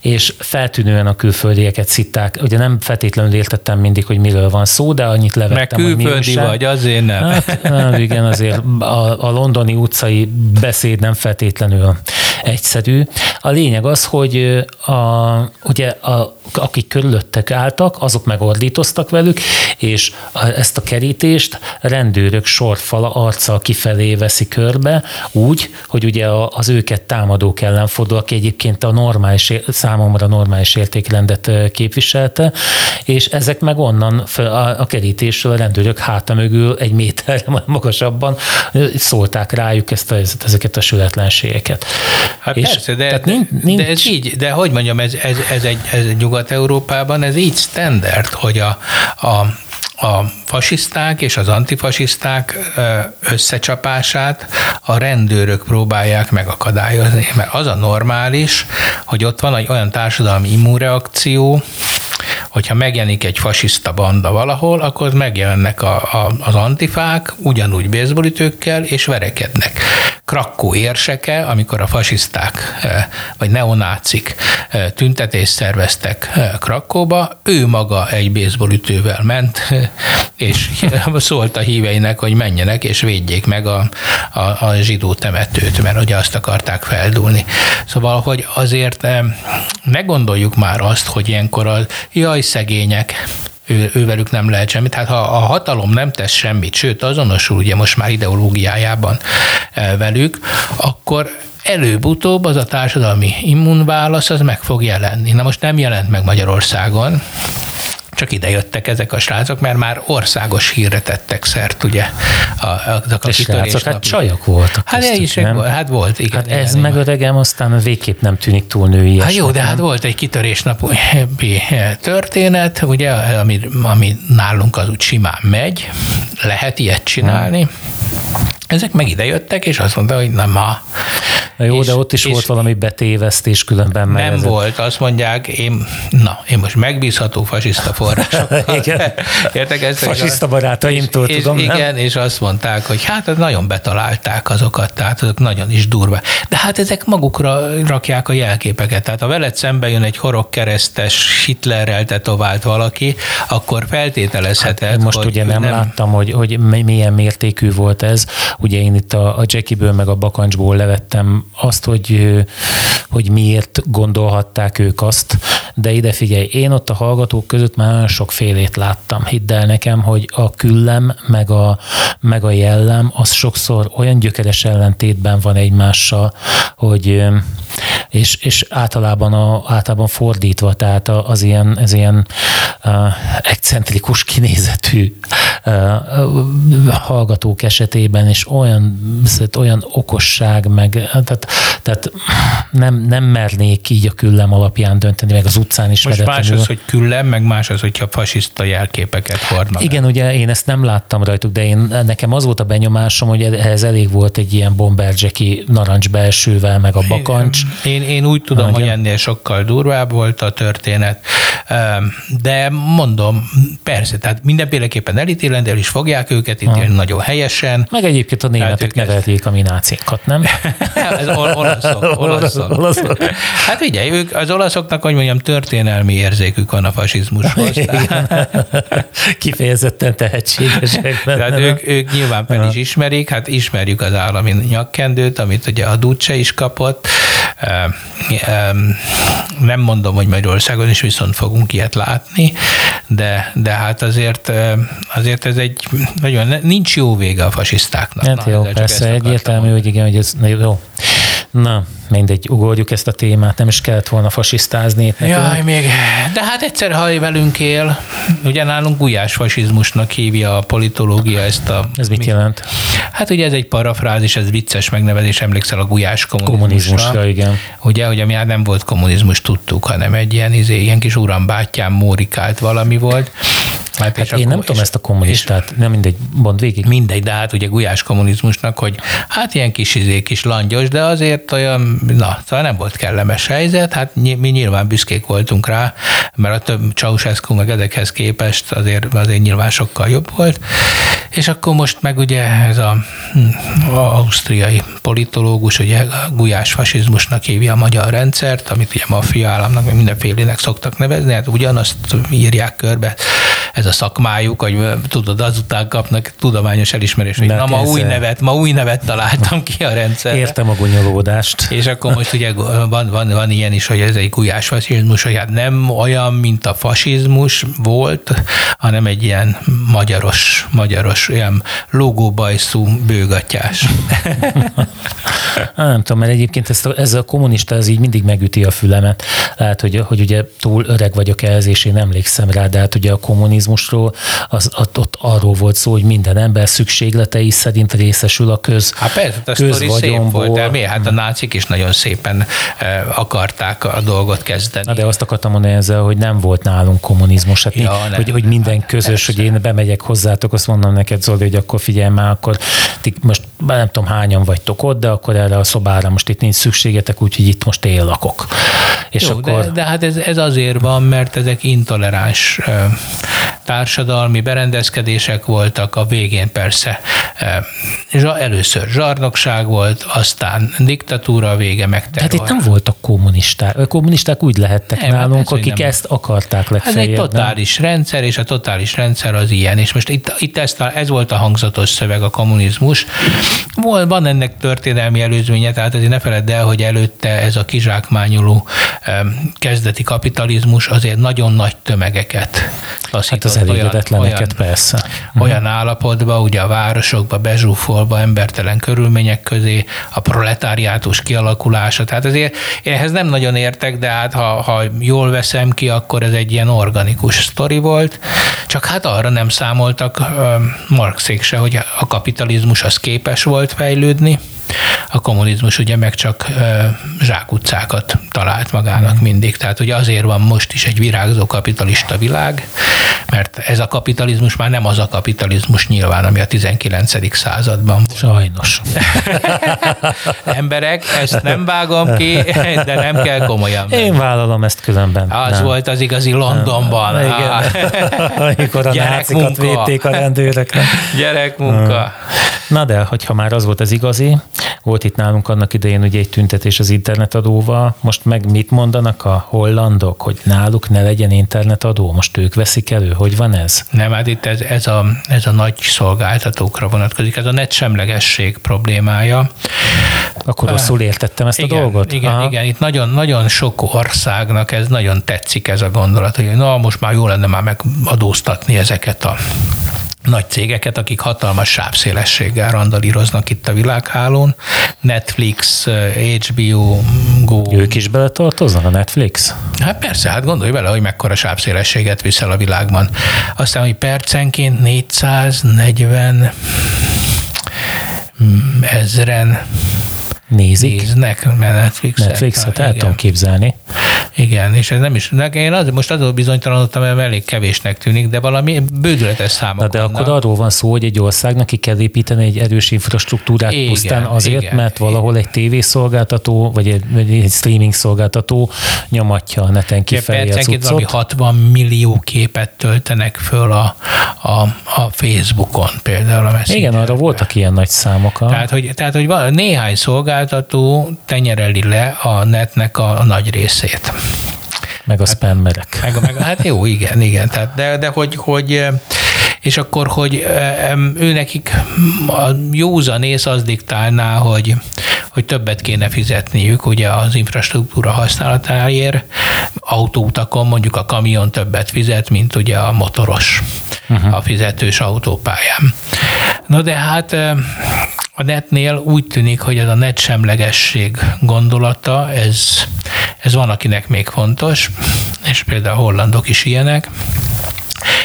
és feltűnően a külföldieket szitták. Ugye nem feltétlenül értettem mindig, hogy miről van szó, de annyit levettem, Meg külföldi hogy vagy, azért nem. Hát, nem igen, azért a, a londoni utcai beszéd nem feltétlenül egyszerű. A lényeg az, hogy a, ugye a, akik körülöttek álltak, azok megordítoztak velük, és ezt a kerítést rendőrök sorfala arccal kifelé veszi körbe, úgy, hogy ugye az őket támadók ellen fordul, aki egyébként a normális, számomra normális értékrendet képviselte, és ezek meg onnan a, a kerítésről a rendőrök háta mögül egy méterre magasabban szólták rájuk ezt a, ezeket a sületlenségeket. Hát és persze, de, tehát nincs, nincs, de ez így, de hogy mondjam, ez, ez, ez egy, ez Nyugat-Európában ez így standard, hogy a, a a fasiszták és az antifasiszták összecsapását a rendőrök próbálják megakadályozni, mert az a normális, hogy ott van egy olyan társadalmi immunreakció, hogyha megjelenik egy fasiszta banda valahol, akkor megjelennek a, a, az antifák, ugyanúgy baseballütőkkel, és verekednek. Krakkó érseke, amikor a fasiszták eh, vagy neonácik eh, tüntetést szerveztek eh, Krakkóba, ő maga egy baseballütővel ment, és szólt a híveinek, hogy menjenek és védjék meg a, a, a zsidó temetőt, mert ugye azt akarták feldulni. Szóval, hogy azért ne gondoljuk már azt, hogy ilyenkor az, jaj, szegények, ő, ővelük nem lehet semmit. Hát ha a hatalom nem tesz semmit, sőt azonosul ugye most már ideológiájában e, velük, akkor előbb-utóbb az a társadalmi immunválasz az meg fog jelenni. Na most nem jelent meg Magyarországon, csak ide jöttek ezek a srácok, mert már országos hírre tettek szert, ugye. A, a, a srácok, hát csajok voltak. Hát, köztük, is, nem? hát volt, igen. Hát ez meg öregem aztán végképp nem tűnik túl női. Hát jó, de hát volt egy kitörésnapi történet, ugye, ami, ami nálunk az úgy simán megy, lehet ilyet csinálni. Hmm. Ezek meg ide jöttek, és azt mondta, hogy nem ma. Na jó, és, de ott is volt valami betévesztés különben. Nem ezek. volt, azt mondják, én, na, én most megbízható fasiszta forrásokkal. igen. Értek ezt? Fasiszta barátaimtól és, tudom, és, nem? Igen, és azt mondták, hogy hát nagyon betalálták azokat, tehát azok nagyon is durva. De hát ezek magukra rakják a jelképeket. Tehát ha veled szembe jön egy horogkeresztes Hitlerrel tetovált valaki, akkor feltételezheted, hát, Most hogy ugye nem, nem láttam, hogy, hogy milyen mértékű volt ez. Ugye én itt a, a Jackie-ből meg a Bakancsból levettem azt, hogy, hogy miért gondolhatták ők azt, de ide figyelj, én ott a hallgatók között már nagyon sok félét láttam. Hidd el nekem, hogy a küllem meg a, meg a jellem az sokszor olyan gyökeres ellentétben van egymással, hogy és, és általában, a, általában fordítva, tehát az ilyen, ez ilyen uh, excentrikus kinézetű uh, hallgatók esetében, és olyan, olyan okosság, meg tehát, tehát nem, nem mernék így a küllem alapján dönteni, meg az utcán is Most más az, hogy küllem, meg más az, hogyha fasiszta jelképeket hordnak. Igen, ugye én ezt nem láttam rajtuk, de én, nekem az volt a benyomásom, hogy ehhez elég volt egy ilyen bomberjacki narancs belsővel, meg a bakancs. Én, én úgy tudom, Nagyon. hogy ennél sokkal durvább volt a történet, de mondom, persze, tehát mindenféleképpen elítélendő, el is fogják őket ítélni ha. nagyon helyesen. Meg egyébként a németek nevelték a mi nácinkat, nem? Ez olaszok, olaszok. olaszok. Hát ugye, ők, az olaszoknak, hogy mondjam, történelmi érzékük van a fasizmushoz. Kifejezetten tehetségesek. Tehát ők, ők nyilván fel is ismerik, hát ismerjük az állami nyakkendőt, amit ugye a Duce is kapott. Nem mondom, hogy Magyarországon is viszont fogunk ilyet látni, de, de hát azért, azért ez egy nagyon, nincs jó vége a fasisztáknak. Hát Na, jó, persze, egyértelmű, hogy igen, hogy ez jó. Na, mindegy, ugorjuk ezt a témát, nem is kellett volna fasisztázni. Jaj, még, de hát egyszer, ha velünk él, ugye nálunk gulyás fasizmusnak hívja a politológia ezt a... Ez mit jelent? Hát ugye ez egy parafrázis, ez vicces megnevezés, emlékszel a gulyás kommunizmusra. Kommunizmusra, igen. Ugye, hogy ami hát nem volt kommunizmus, tudtuk, hanem egy ilyen, izé, ilyen kis urambátyám mórikált valami volt. Hát, hát én nem tudom ezt a kommunistát, nem mindegy, mond végig. Mindegy, de hát ugye gulyás kommunizmusnak, hogy hát ilyen kis izé, kis langyos, de azért olyan, na, szóval nem volt kellemes helyzet, hát mi nyilván büszkék voltunk rá, mert a több Ceausescu meg ezekhez képest azért, azért nyilván sokkal jobb volt. És akkor most meg ugye ez a, a ausztriai politológus, ugye gulyás fasizmusnak hívja a magyar rendszert, amit ugye maffia államnak, mindenfélének szoktak nevezni, hát ugyanazt írják körbe ez a szakmájuk, hogy tudod, azután kapnak tudományos elismerést, hogy na ma új nevet, ma új nevet találtam ki a rendszer. Értem a gonyolódást. És akkor most ugye van, van, van ilyen is, hogy ez egy gulyás fasizmus, hogy hát nem olyan, mint a fasizmus volt, hanem egy ilyen magyaros, magyaros, ilyen logóbajszú bőgatyás. nem tudom, mert egyébként ezt a, ez a kommunista ez így mindig megüti a fülemet. Lehet, hogy, hogy ugye túl öreg vagyok ehhez, és én emlékszem rá, de hát ugye a kommunizmusról az, ott, ott arról volt szó, hogy minden ember szükségletei szerint részesül a köz Hát persze, a sztori szép volt, de mi? Hát a nácik is nagyon szépen akarták a dolgot kezdeni. Na de azt akartam mondani ezzel, hogy nem volt nálunk kommunizmus, hát ja, mi, nem, hogy, hogy minden hát közös, persze. hogy én bemegyek hozzátok, azt mondom neked, Zoli, hogy akkor figyelj már, akkor ti most nem tudom hányan vagytok ott, de akkor erre a szobára most itt nincs szükségetek, úgyhogy itt most én lakok. És Jó, akkor... de, de hát ez, ez azért van, mert ezek intoleráns társadalmi berendezkedések voltak, a végén persze először zsarnokság volt, aztán diktatúra a vége meg Tehát itt nem voltak kommunisták. A kommunisták úgy lehettek nem, nálunk, hát akik nem. ezt akarták legfeljebb. Ez egy totális nem? rendszer, és a totális rendszer az ilyen. És most itt, itt ezt a, ez volt a hangzatos szöveg, a kommunizmus. Van ennek történelmi előzménye, tehát azért ne feledd el, hogy előtte ez a kizsákmányoló kezdeti kapitalizmus azért nagyon nagy tömegeket hát az elégedetleneket olyan, persze. Olyan állapotban, ugye a városokba bezsúfolva embertelen körülmények közé, a proletáriátus kialakulása. Tehát azért én ehhez nem nagyon értek, de hát ha, ha jól veszem ki, akkor ez egy ilyen organikus sztori volt. Csak hát arra nem számoltak Marxék se, hogy a kapitalizmus az képes volt fejlődni, a kommunizmus ugye meg csak zsákutcákat talált magának mindig. Tehát ugye azért van most is egy virágzó kapitalista világ, mert ez a kapitalizmus már nem az a kapitalizmus nyilván, ami a 19. században volt. Sajnos. Emberek, ezt nem vágom ki, de nem kell komolyan. Venni. Én vállalom ezt különben. Az nem. volt az igazi Londonban. Nem. Igen. Amikor a nácikat védték a rendőröknek. Gyerekmunka. Na de, hogyha már az volt az igazi, volt itt nálunk annak idején ugye egy tüntetés az internetadóval, most meg mit mondanak a hollandok, hogy náluk ne legyen internetadó, most ők veszik elő, hogy van ez? Nem, hát itt ez, ez, a, ez a nagy szolgáltatókra vonatkozik, ez a net semlegesség problémája. Akkor rosszul értettem ezt igen, a dolgot? Igen, Aha. igen, itt nagyon, nagyon sok országnak ez nagyon tetszik ez a gondolat, hogy na most már jó lenne már megadóztatni ezeket a nagy cégeket, akik hatalmas sávszélességgel randalíroznak itt a világhálón. Netflix, HBO, Go. Ők is beletartoznak a Netflix? Hát persze, hát gondolj bele, hogy mekkora sávszélességet viszel a világban. Aztán, hogy percenként 440 ezren Nézik? néznek Netflixet. Netflixet el Igen. tudom képzelni. Igen, és ez nem is, én az, most azon bizonytalanodtam, mert elég kevésnek tűnik, de valami bődületes számok Na de vannak. akkor arról van szó, hogy egy országnak ki kell építeni egy erős infrastruktúrát Igen, pusztán azért, igen. mert valahol egy tévészolgáltató, vagy egy, egy streaming szolgáltató nyomatja a neten kifelé a valami cuccot. 60 millió képet töltenek föl a, a, a Facebookon például a Igen, arra voltak ilyen nagy számok. Tehát, hogy, tehát, hogy van, néhány szolgáltató tenyereli le a netnek a nagy részét. Meg a spammerek. Meg, meg, hát jó, igen, igen. Tehát, de, de hogy, hogy és akkor, hogy em, ő nekik a józanész az diktálná, hogy, hogy többet kéne fizetniük ugye az infrastruktúra használatáért. Autóutakon mondjuk a kamion többet fizet, mint ugye a motoros uh-huh. a fizetős autópályán. No de hát em, a netnél úgy tűnik, hogy ez a net semlegesség gondolata, ez, ez van, akinek még fontos, és például a hollandok is ilyenek,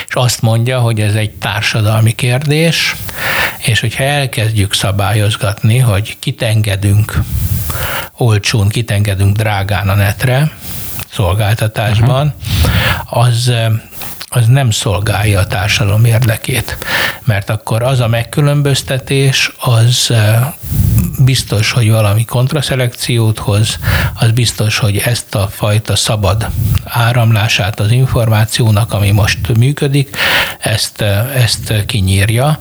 és azt mondja, hogy ez egy társadalmi kérdés, és hogyha elkezdjük szabályozgatni, hogy kit engedünk olcsón, kit engedünk drágán a netre, szolgáltatásban, az az nem szolgálja a társadalom érdekét, mert akkor az a megkülönböztetés, az biztos, hogy valami kontraszelekciót hoz, az biztos, hogy ezt a fajta szabad áramlását az információnak, ami most működik, ezt, ezt kinyírja,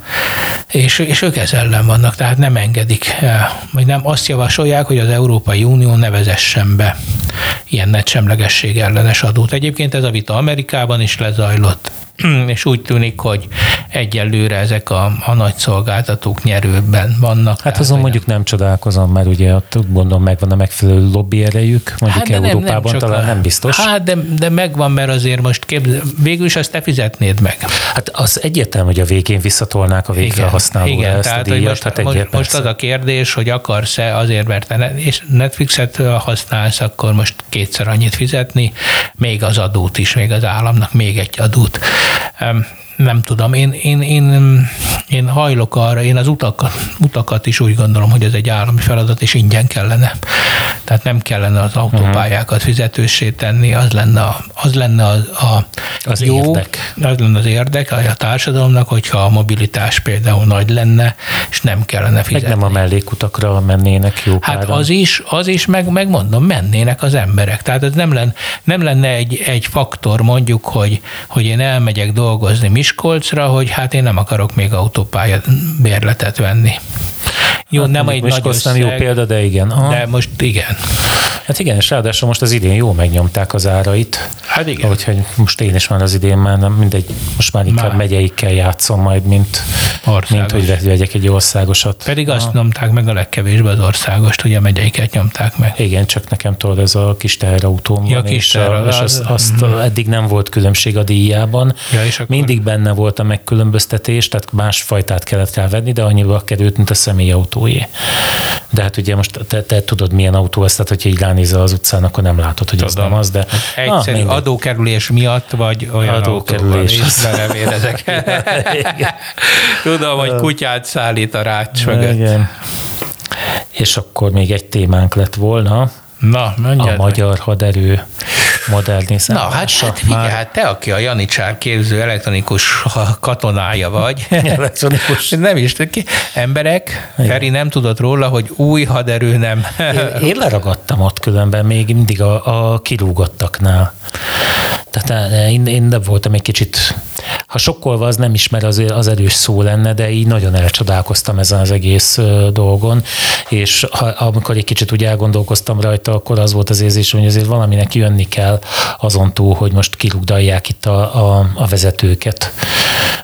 és, és ők ez ellen vannak, tehát nem engedik, eh, vagy nem azt javasolják, hogy az Európai Unió ne vezessen be ilyen netsemlegesség ellenes adót. Egyébként ez a vita Amerikában is lezajlott, és úgy tűnik, hogy egyelőre ezek a, a nagy szolgáltatók nyerőben vannak. Hát azon mondjuk nem csodálkozom, mert ugye ott gondolom megvan a megfelelő lobby erejük, mondjuk de Európában csak talán a- nem biztos. Hát de, de megvan, mert azért most képzel, végül is azt te fizetnéd meg. Hát az egyértelmű, hogy a végén visszatolnák a végfelhasználóra igen, ezt tehát, a díjat. most, hát most, most az a kérdés, hogy akarsz-e azért, mert te Netflixet használsz, akkor most kétszer annyit fizetni, még az adót is, még az államnak még egy adót. Em, Nem tudom, én, én, én, én hajlok arra, én az utakat, utakat is úgy gondolom, hogy ez egy állami feladat, és ingyen kellene. Tehát nem kellene az autópályákat fizetőssé tenni, az lenne, a, az lenne a, a Az jó, érdek. az lenne az érdek a társadalomnak, hogyha a mobilitás például nagy lenne, és nem kellene Meg fizetni. nem a mellékutakra mennének jó Hát páran. az is, az is, meg, megmondom, mennének az emberek. Tehát ez nem lenne, nem lenne egy, egy faktor mondjuk, hogy, hogy én elmegyek dolgozni Miskolcra, hogy hát én nem akarok még autópálya bérletet venni. Jó, Hát nem egy nagy összeg, nem jó példa, de igen. Aha. de most igen. Hát igen, és ráadásul most az idén jól megnyomták az árait. Hát igen. Úgyhogy most én is már az idén már nem mindegy, most már inkább Már. megyeikkel játszom majd, mint, Országos. mint hogy vegyek egy országosat. Pedig azt nyomták meg a legkevésbé az országost, ugye megyeiket nyomták meg. Igen, csak nekem tudod, ez a kis teherautóm Ja, van, kis és, a, teherautó, és az- azt, azt eddig nem volt különbség a díjában. Ja, és akkor- Mindig benne volt a megkülönböztetés, tehát más fajtát kellett rá venni, de annyiba került, mint a személyautóé. De hát ugye most te, te tudod, milyen autó ez, tehát hogyha így ránézel az utcán, akkor nem látod, hogy ez Tudom. nem az, de Egyszerű Ah, mindegy. adókerülés miatt, vagy olyan Adókerülés. autóval is belevédezek. Tudom, hogy kutyát szállít a rács mögött. Igen. És akkor még egy témánk lett volna, Na, a mondjad meg. magyar haderő modernizálása. Na, hát, hát figyelj, hát te, aki a Janicsár képző elektronikus katonája vagy. Elektronikus. Nem is, ki, emberek, Feri nem tudott róla, hogy új haderő nem. Én, én leragadtam ott különben még mindig a, a kirúgottaknál. Tehát eh, én, én nem voltam egy kicsit, ha sokkolva az nem ismer, az, az erős szó lenne, de így nagyon elcsodálkoztam ezen az egész dolgon, és ha, amikor egy kicsit úgy elgondolkoztam rajta, akkor az volt az érzésem, hogy azért valaminek jönni kell azon túl, hogy most kirúgdalják itt a, a, a vezetőket.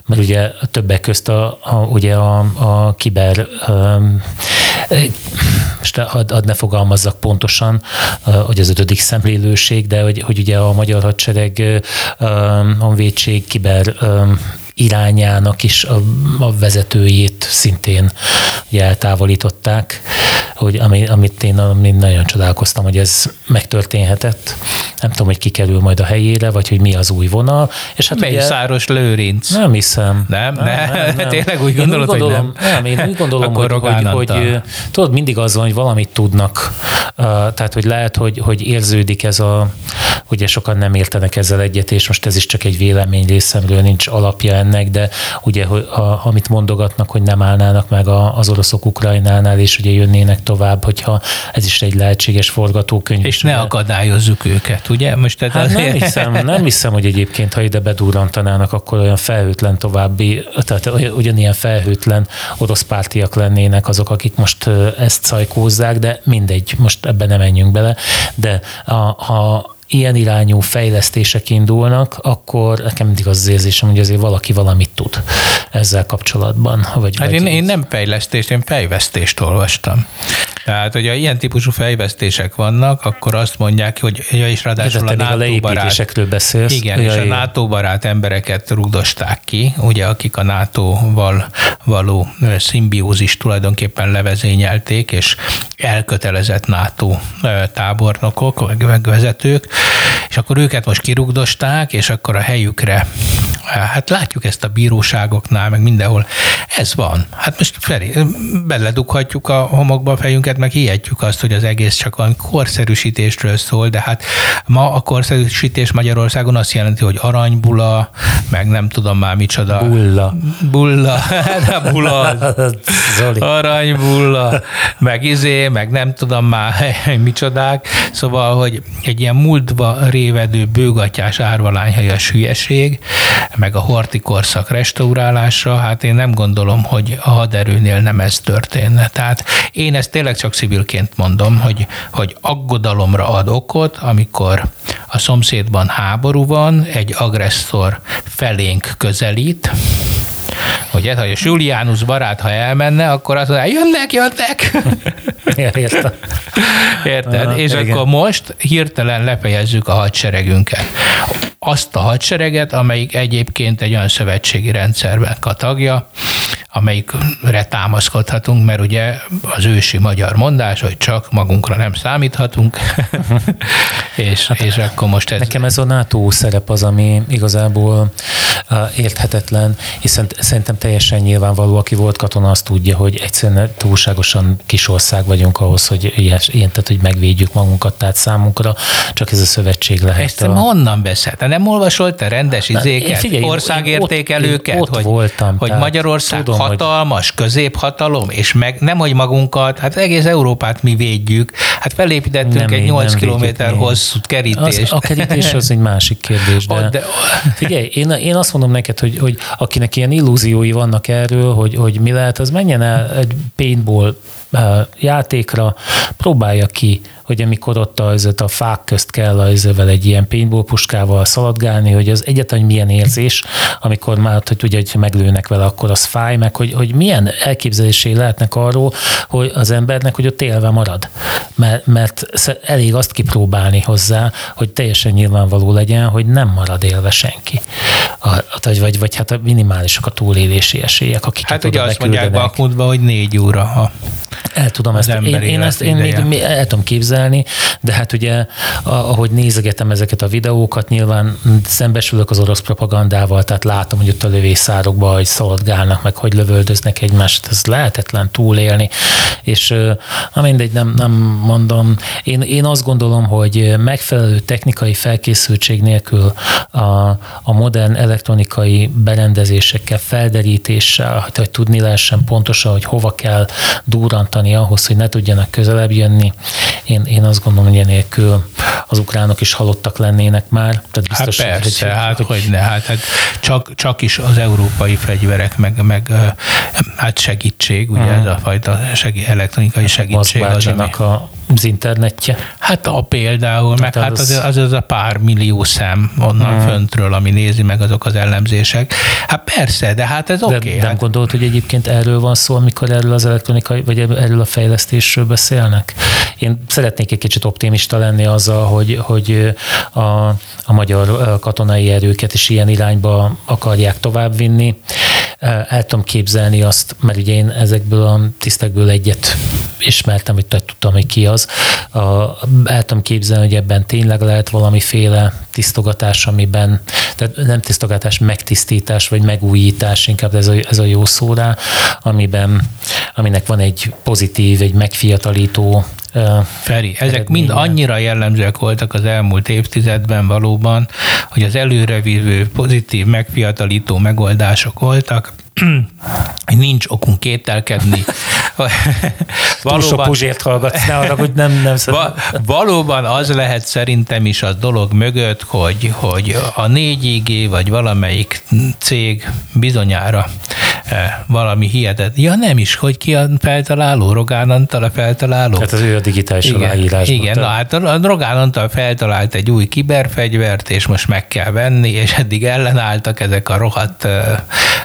Mert ugye többek közt a, a, ugye a, a kiber um, most ad, ad ne fogalmazzak pontosan, hogy az ötödik szemlélőség, de hogy, hogy ugye a magyar hadsereg honvédség kiber irányának is a, a vezetőjét szintén eltávolították. Hogy ami, amit én amit nagyon csodálkoztam, hogy ez megtörténhetett. Nem tudom, hogy kikerül majd a helyére, vagy hogy mi az új vonal. És hát ugye, Lőrinc. Nem hiszem. Nem? Nem, nem, nem. Tényleg úgy gondolod, úgy gondolom, hogy nem? Nem, én úgy gondolom, hogy, hogy, hogy, tudod, mindig az van, hogy valamit tudnak. Tehát, hogy lehet, hogy, hogy érződik ez a, ugye sokan nem értenek ezzel egyet, és most ez is csak egy vélemény részemről, nincs alapja ennek, de ugye, hogy a, amit mondogatnak, hogy nem állnának meg a, az oroszok Ukrajnánál, és ugye jönnének tovább, hogyha ez is egy lehetséges forgatókönyv. És ne akadályozzuk őket, ugye? Most hát azért... nem, hiszem, nem hiszem, hogy egyébként, ha ide bedurrantanának, akkor olyan felhőtlen további, tehát ugyanilyen felhőtlen orosz pártiak lennének azok, akik most ezt szajkózzák, de mindegy, most ebben nem menjünk bele, de a, ha ilyen irányú fejlesztések indulnak, akkor nekem mindig az, az érzésem, hogy azért valaki valamit tud ezzel kapcsolatban. Vagy, hát vagy én, én nem fejlesztést, én fejvesztést olvastam. Tehát, hogyha ilyen típusú fejvesztések vannak, akkor azt mondják, hogy ja, és ráadásul a NATO barát, beszélsz. Igen, ja, és a NATO barát embereket rugdosták ki, ugye, akik a NATO-val való szimbiózis tulajdonképpen levezényelték, és elkötelezett NATO tábornokok, meg vezetők, és akkor őket most kirugdosták, és akkor a helyükre, hát látjuk ezt a bíróságoknál, meg mindenhol, ez van. Hát most felé, beledughatjuk a homokba a fejünket, meg hihetjük azt, hogy az egész csak valami korszerűsítésről szól, de hát ma a korszerűsítés Magyarországon azt jelenti, hogy aranybula, meg nem tudom már micsoda. Bulla. Bulla. De bulla. Zoli. Aranybulla. Meg izé, meg nem tudom már micsodák. Szóval, hogy egy ilyen múltba révedő bőgatyás árvalányhelyes hülyeség, meg a horti korszak restaurálása, hát én nem gondolom, hogy a haderőnél nem ez történne. Tehát én ezt tényleg csak civilként mondom, hogy, hogy aggodalomra ad okot, amikor a szomszédban háború van, egy agresszor felénk közelít, hogy ez, hogy a Julianus barát, ha elmenne, akkor azt mondja, jönnek, jönnek. Értem. Érted? Ah, és igen. akkor most hirtelen lefejezzük a hadseregünket. Azt a hadsereget, amelyik egyébként egy olyan szövetségi rendszerben a tagja, amelyikre támaszkodhatunk, mert ugye az ősi magyar mondás, hogy csak magunkra nem számíthatunk, és, hát, és akkor most ez... Nekem ez a NATO szerep az, ami igazából érthetetlen, hiszen szerintem teljesen nyilvánvaló, aki volt katona, azt tudja, hogy egyszerűen túlságosan kis ország vagyunk ahhoz, hogy ilyen, ilyen tehát, hogy megvédjük magunkat, tehát számunkra csak ez a szövetség lehet. Ezt a... honnan beszélt? Nem olvasol te rendes izéket, figyelj, országértékelőket, ott, ott hogy, voltam, hogy Magyarország tudom, hatalmas hogy... középhatalom, és meg nem, hogy magunkat, hát egész Európát mi védjük, hát felépítettünk nem, egy 8 kilométer hosszú kerítést. Az, a kerítés az egy másik kérdés, de, de figyelj, én, én azt mondom neked, hogy, hogy akinek ilyen illúziói vannak erről, hogy, hogy mi lehet, az menjen el egy paintball játékra, próbálja ki hogy amikor ott az, a fák közt kell ezzel egy ilyen paintball puskával szaladgálni, hogy az egyetlen milyen érzés, amikor már, hogy ugye, hogy meglőnek vele, akkor az fáj, meg hogy, hogy milyen elképzelésé lehetnek arról, hogy az embernek, hogy ott élve marad. Mert, mert elég azt kipróbálni hozzá, hogy teljesen nyilvánvaló legyen, hogy nem marad élve senki. A, vagy, vagy, vagy hát a minimálisak a túlélési esélyek, akik Hát ugye azt mondják Bakmutban, hogy négy óra, ha el tudom ezt, én, én ezt én még, még el tudom képzelni, de hát ugye, ahogy nézegetem ezeket a videókat, nyilván szembesülök az orosz propagandával, tehát látom, hogy ott a lövészárokban, hogy szaladgálnak, meg hogy lövöldöznek egymást, ez lehetetlen túlélni, és na mindegy, nem, nem mondom. Én, én azt gondolom, hogy megfelelő technikai felkészültség nélkül a, a modern elektronikai berendezésekkel, felderítéssel, hogy tudni lehessen pontosan, hogy hova kell durrantani ahhoz, hogy ne tudjanak közelebb jönni. Én, én azt gondolom, hogy enélkül az ukránok is halottak lennének már. Tehát biztos, hát persze, hogy, hát hogy, hogy ne, hát, hát csak, csak is az európai fegyverek, meg, meg hát segítség, ugye uh-huh. ez a fajta segí, elektronikai segítség. Az, ami... a az internetje. Hát a például, meg hát az, az, az a pár millió szem onnan hmm. föntről, ami nézi meg azok az ellenzések. Hát persze, de hát ez oké. Okay, de nem hát... gondolod, hogy egyébként erről van szó, amikor erről az elektronikai, vagy erről a fejlesztésről beszélnek? Én szeretnék egy kicsit optimista lenni azzal, hogy, hogy a, a magyar katonai erőket is ilyen irányba akarják továbbvinni. El tudom képzelni azt, mert ugye én ezekből a tisztekből egyet ismertem, hogy tudtam, hogy ki az. A, el tudom képzelni, hogy ebben tényleg lehet valamiféle tisztogatás, amiben, tehát nem tisztogatás, megtisztítás, vagy megújítás, inkább ez a, ez a jó szó rá, amiben, aminek van egy pozitív, egy megfiatalító Feri, ezek mind annyira jellemzőek voltak az elmúlt évtizedben valóban, hogy az előrevívő, pozitív, megfiatalító megoldások voltak, nincs okunk kételkedni. valóban, Túl sok puzsért hallgatsz, ne arra, hogy nem, nem va, Valóban az lehet szerintem is a dolog mögött, hogy, hogy a 4G vagy valamelyik cég bizonyára eh, valami hihetet. Ja nem is, hogy ki a feltaláló, Rogán Antal a feltaláló. Hát az ő a digitális igen, aláírás. Igen, na, hát a Rogán Antal feltalált egy új kiberfegyvert, és most meg kell venni, és eddig ellenálltak ezek a rohadt uh,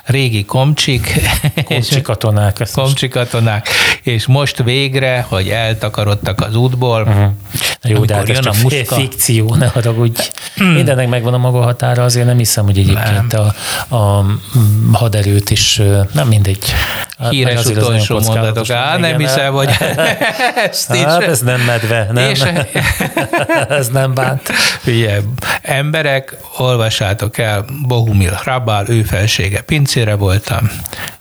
régi komcsik. Komcsi katonák. Komcsi katonák. És most végre, hogy eltakarodtak az útból. Uh-huh. Jó, de hát ez csak muska. fikció, ne haragudj. Mindennek megvan a maga határa, azért nem hiszem, hogy egyébként a, a haderőt is, nem mindegy. Híres utolsó mondatok. Á, nem hiszem, hogy ezt is. Hát ez nem medve, nem. És... ez nem bánt. Ugye, emberek, olvassátok el, Bohumil Hrabál, ő felsége pincére voltam.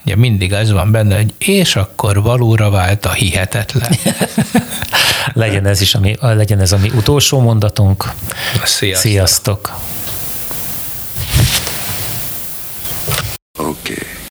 Ugye mindig ez van benne, hogy és akkor valóra vált a hihetetlen. legyen, ez is, ami, legyen ez a mi utolsó mondatunk. Sziasztok! Sziasztok. Okay.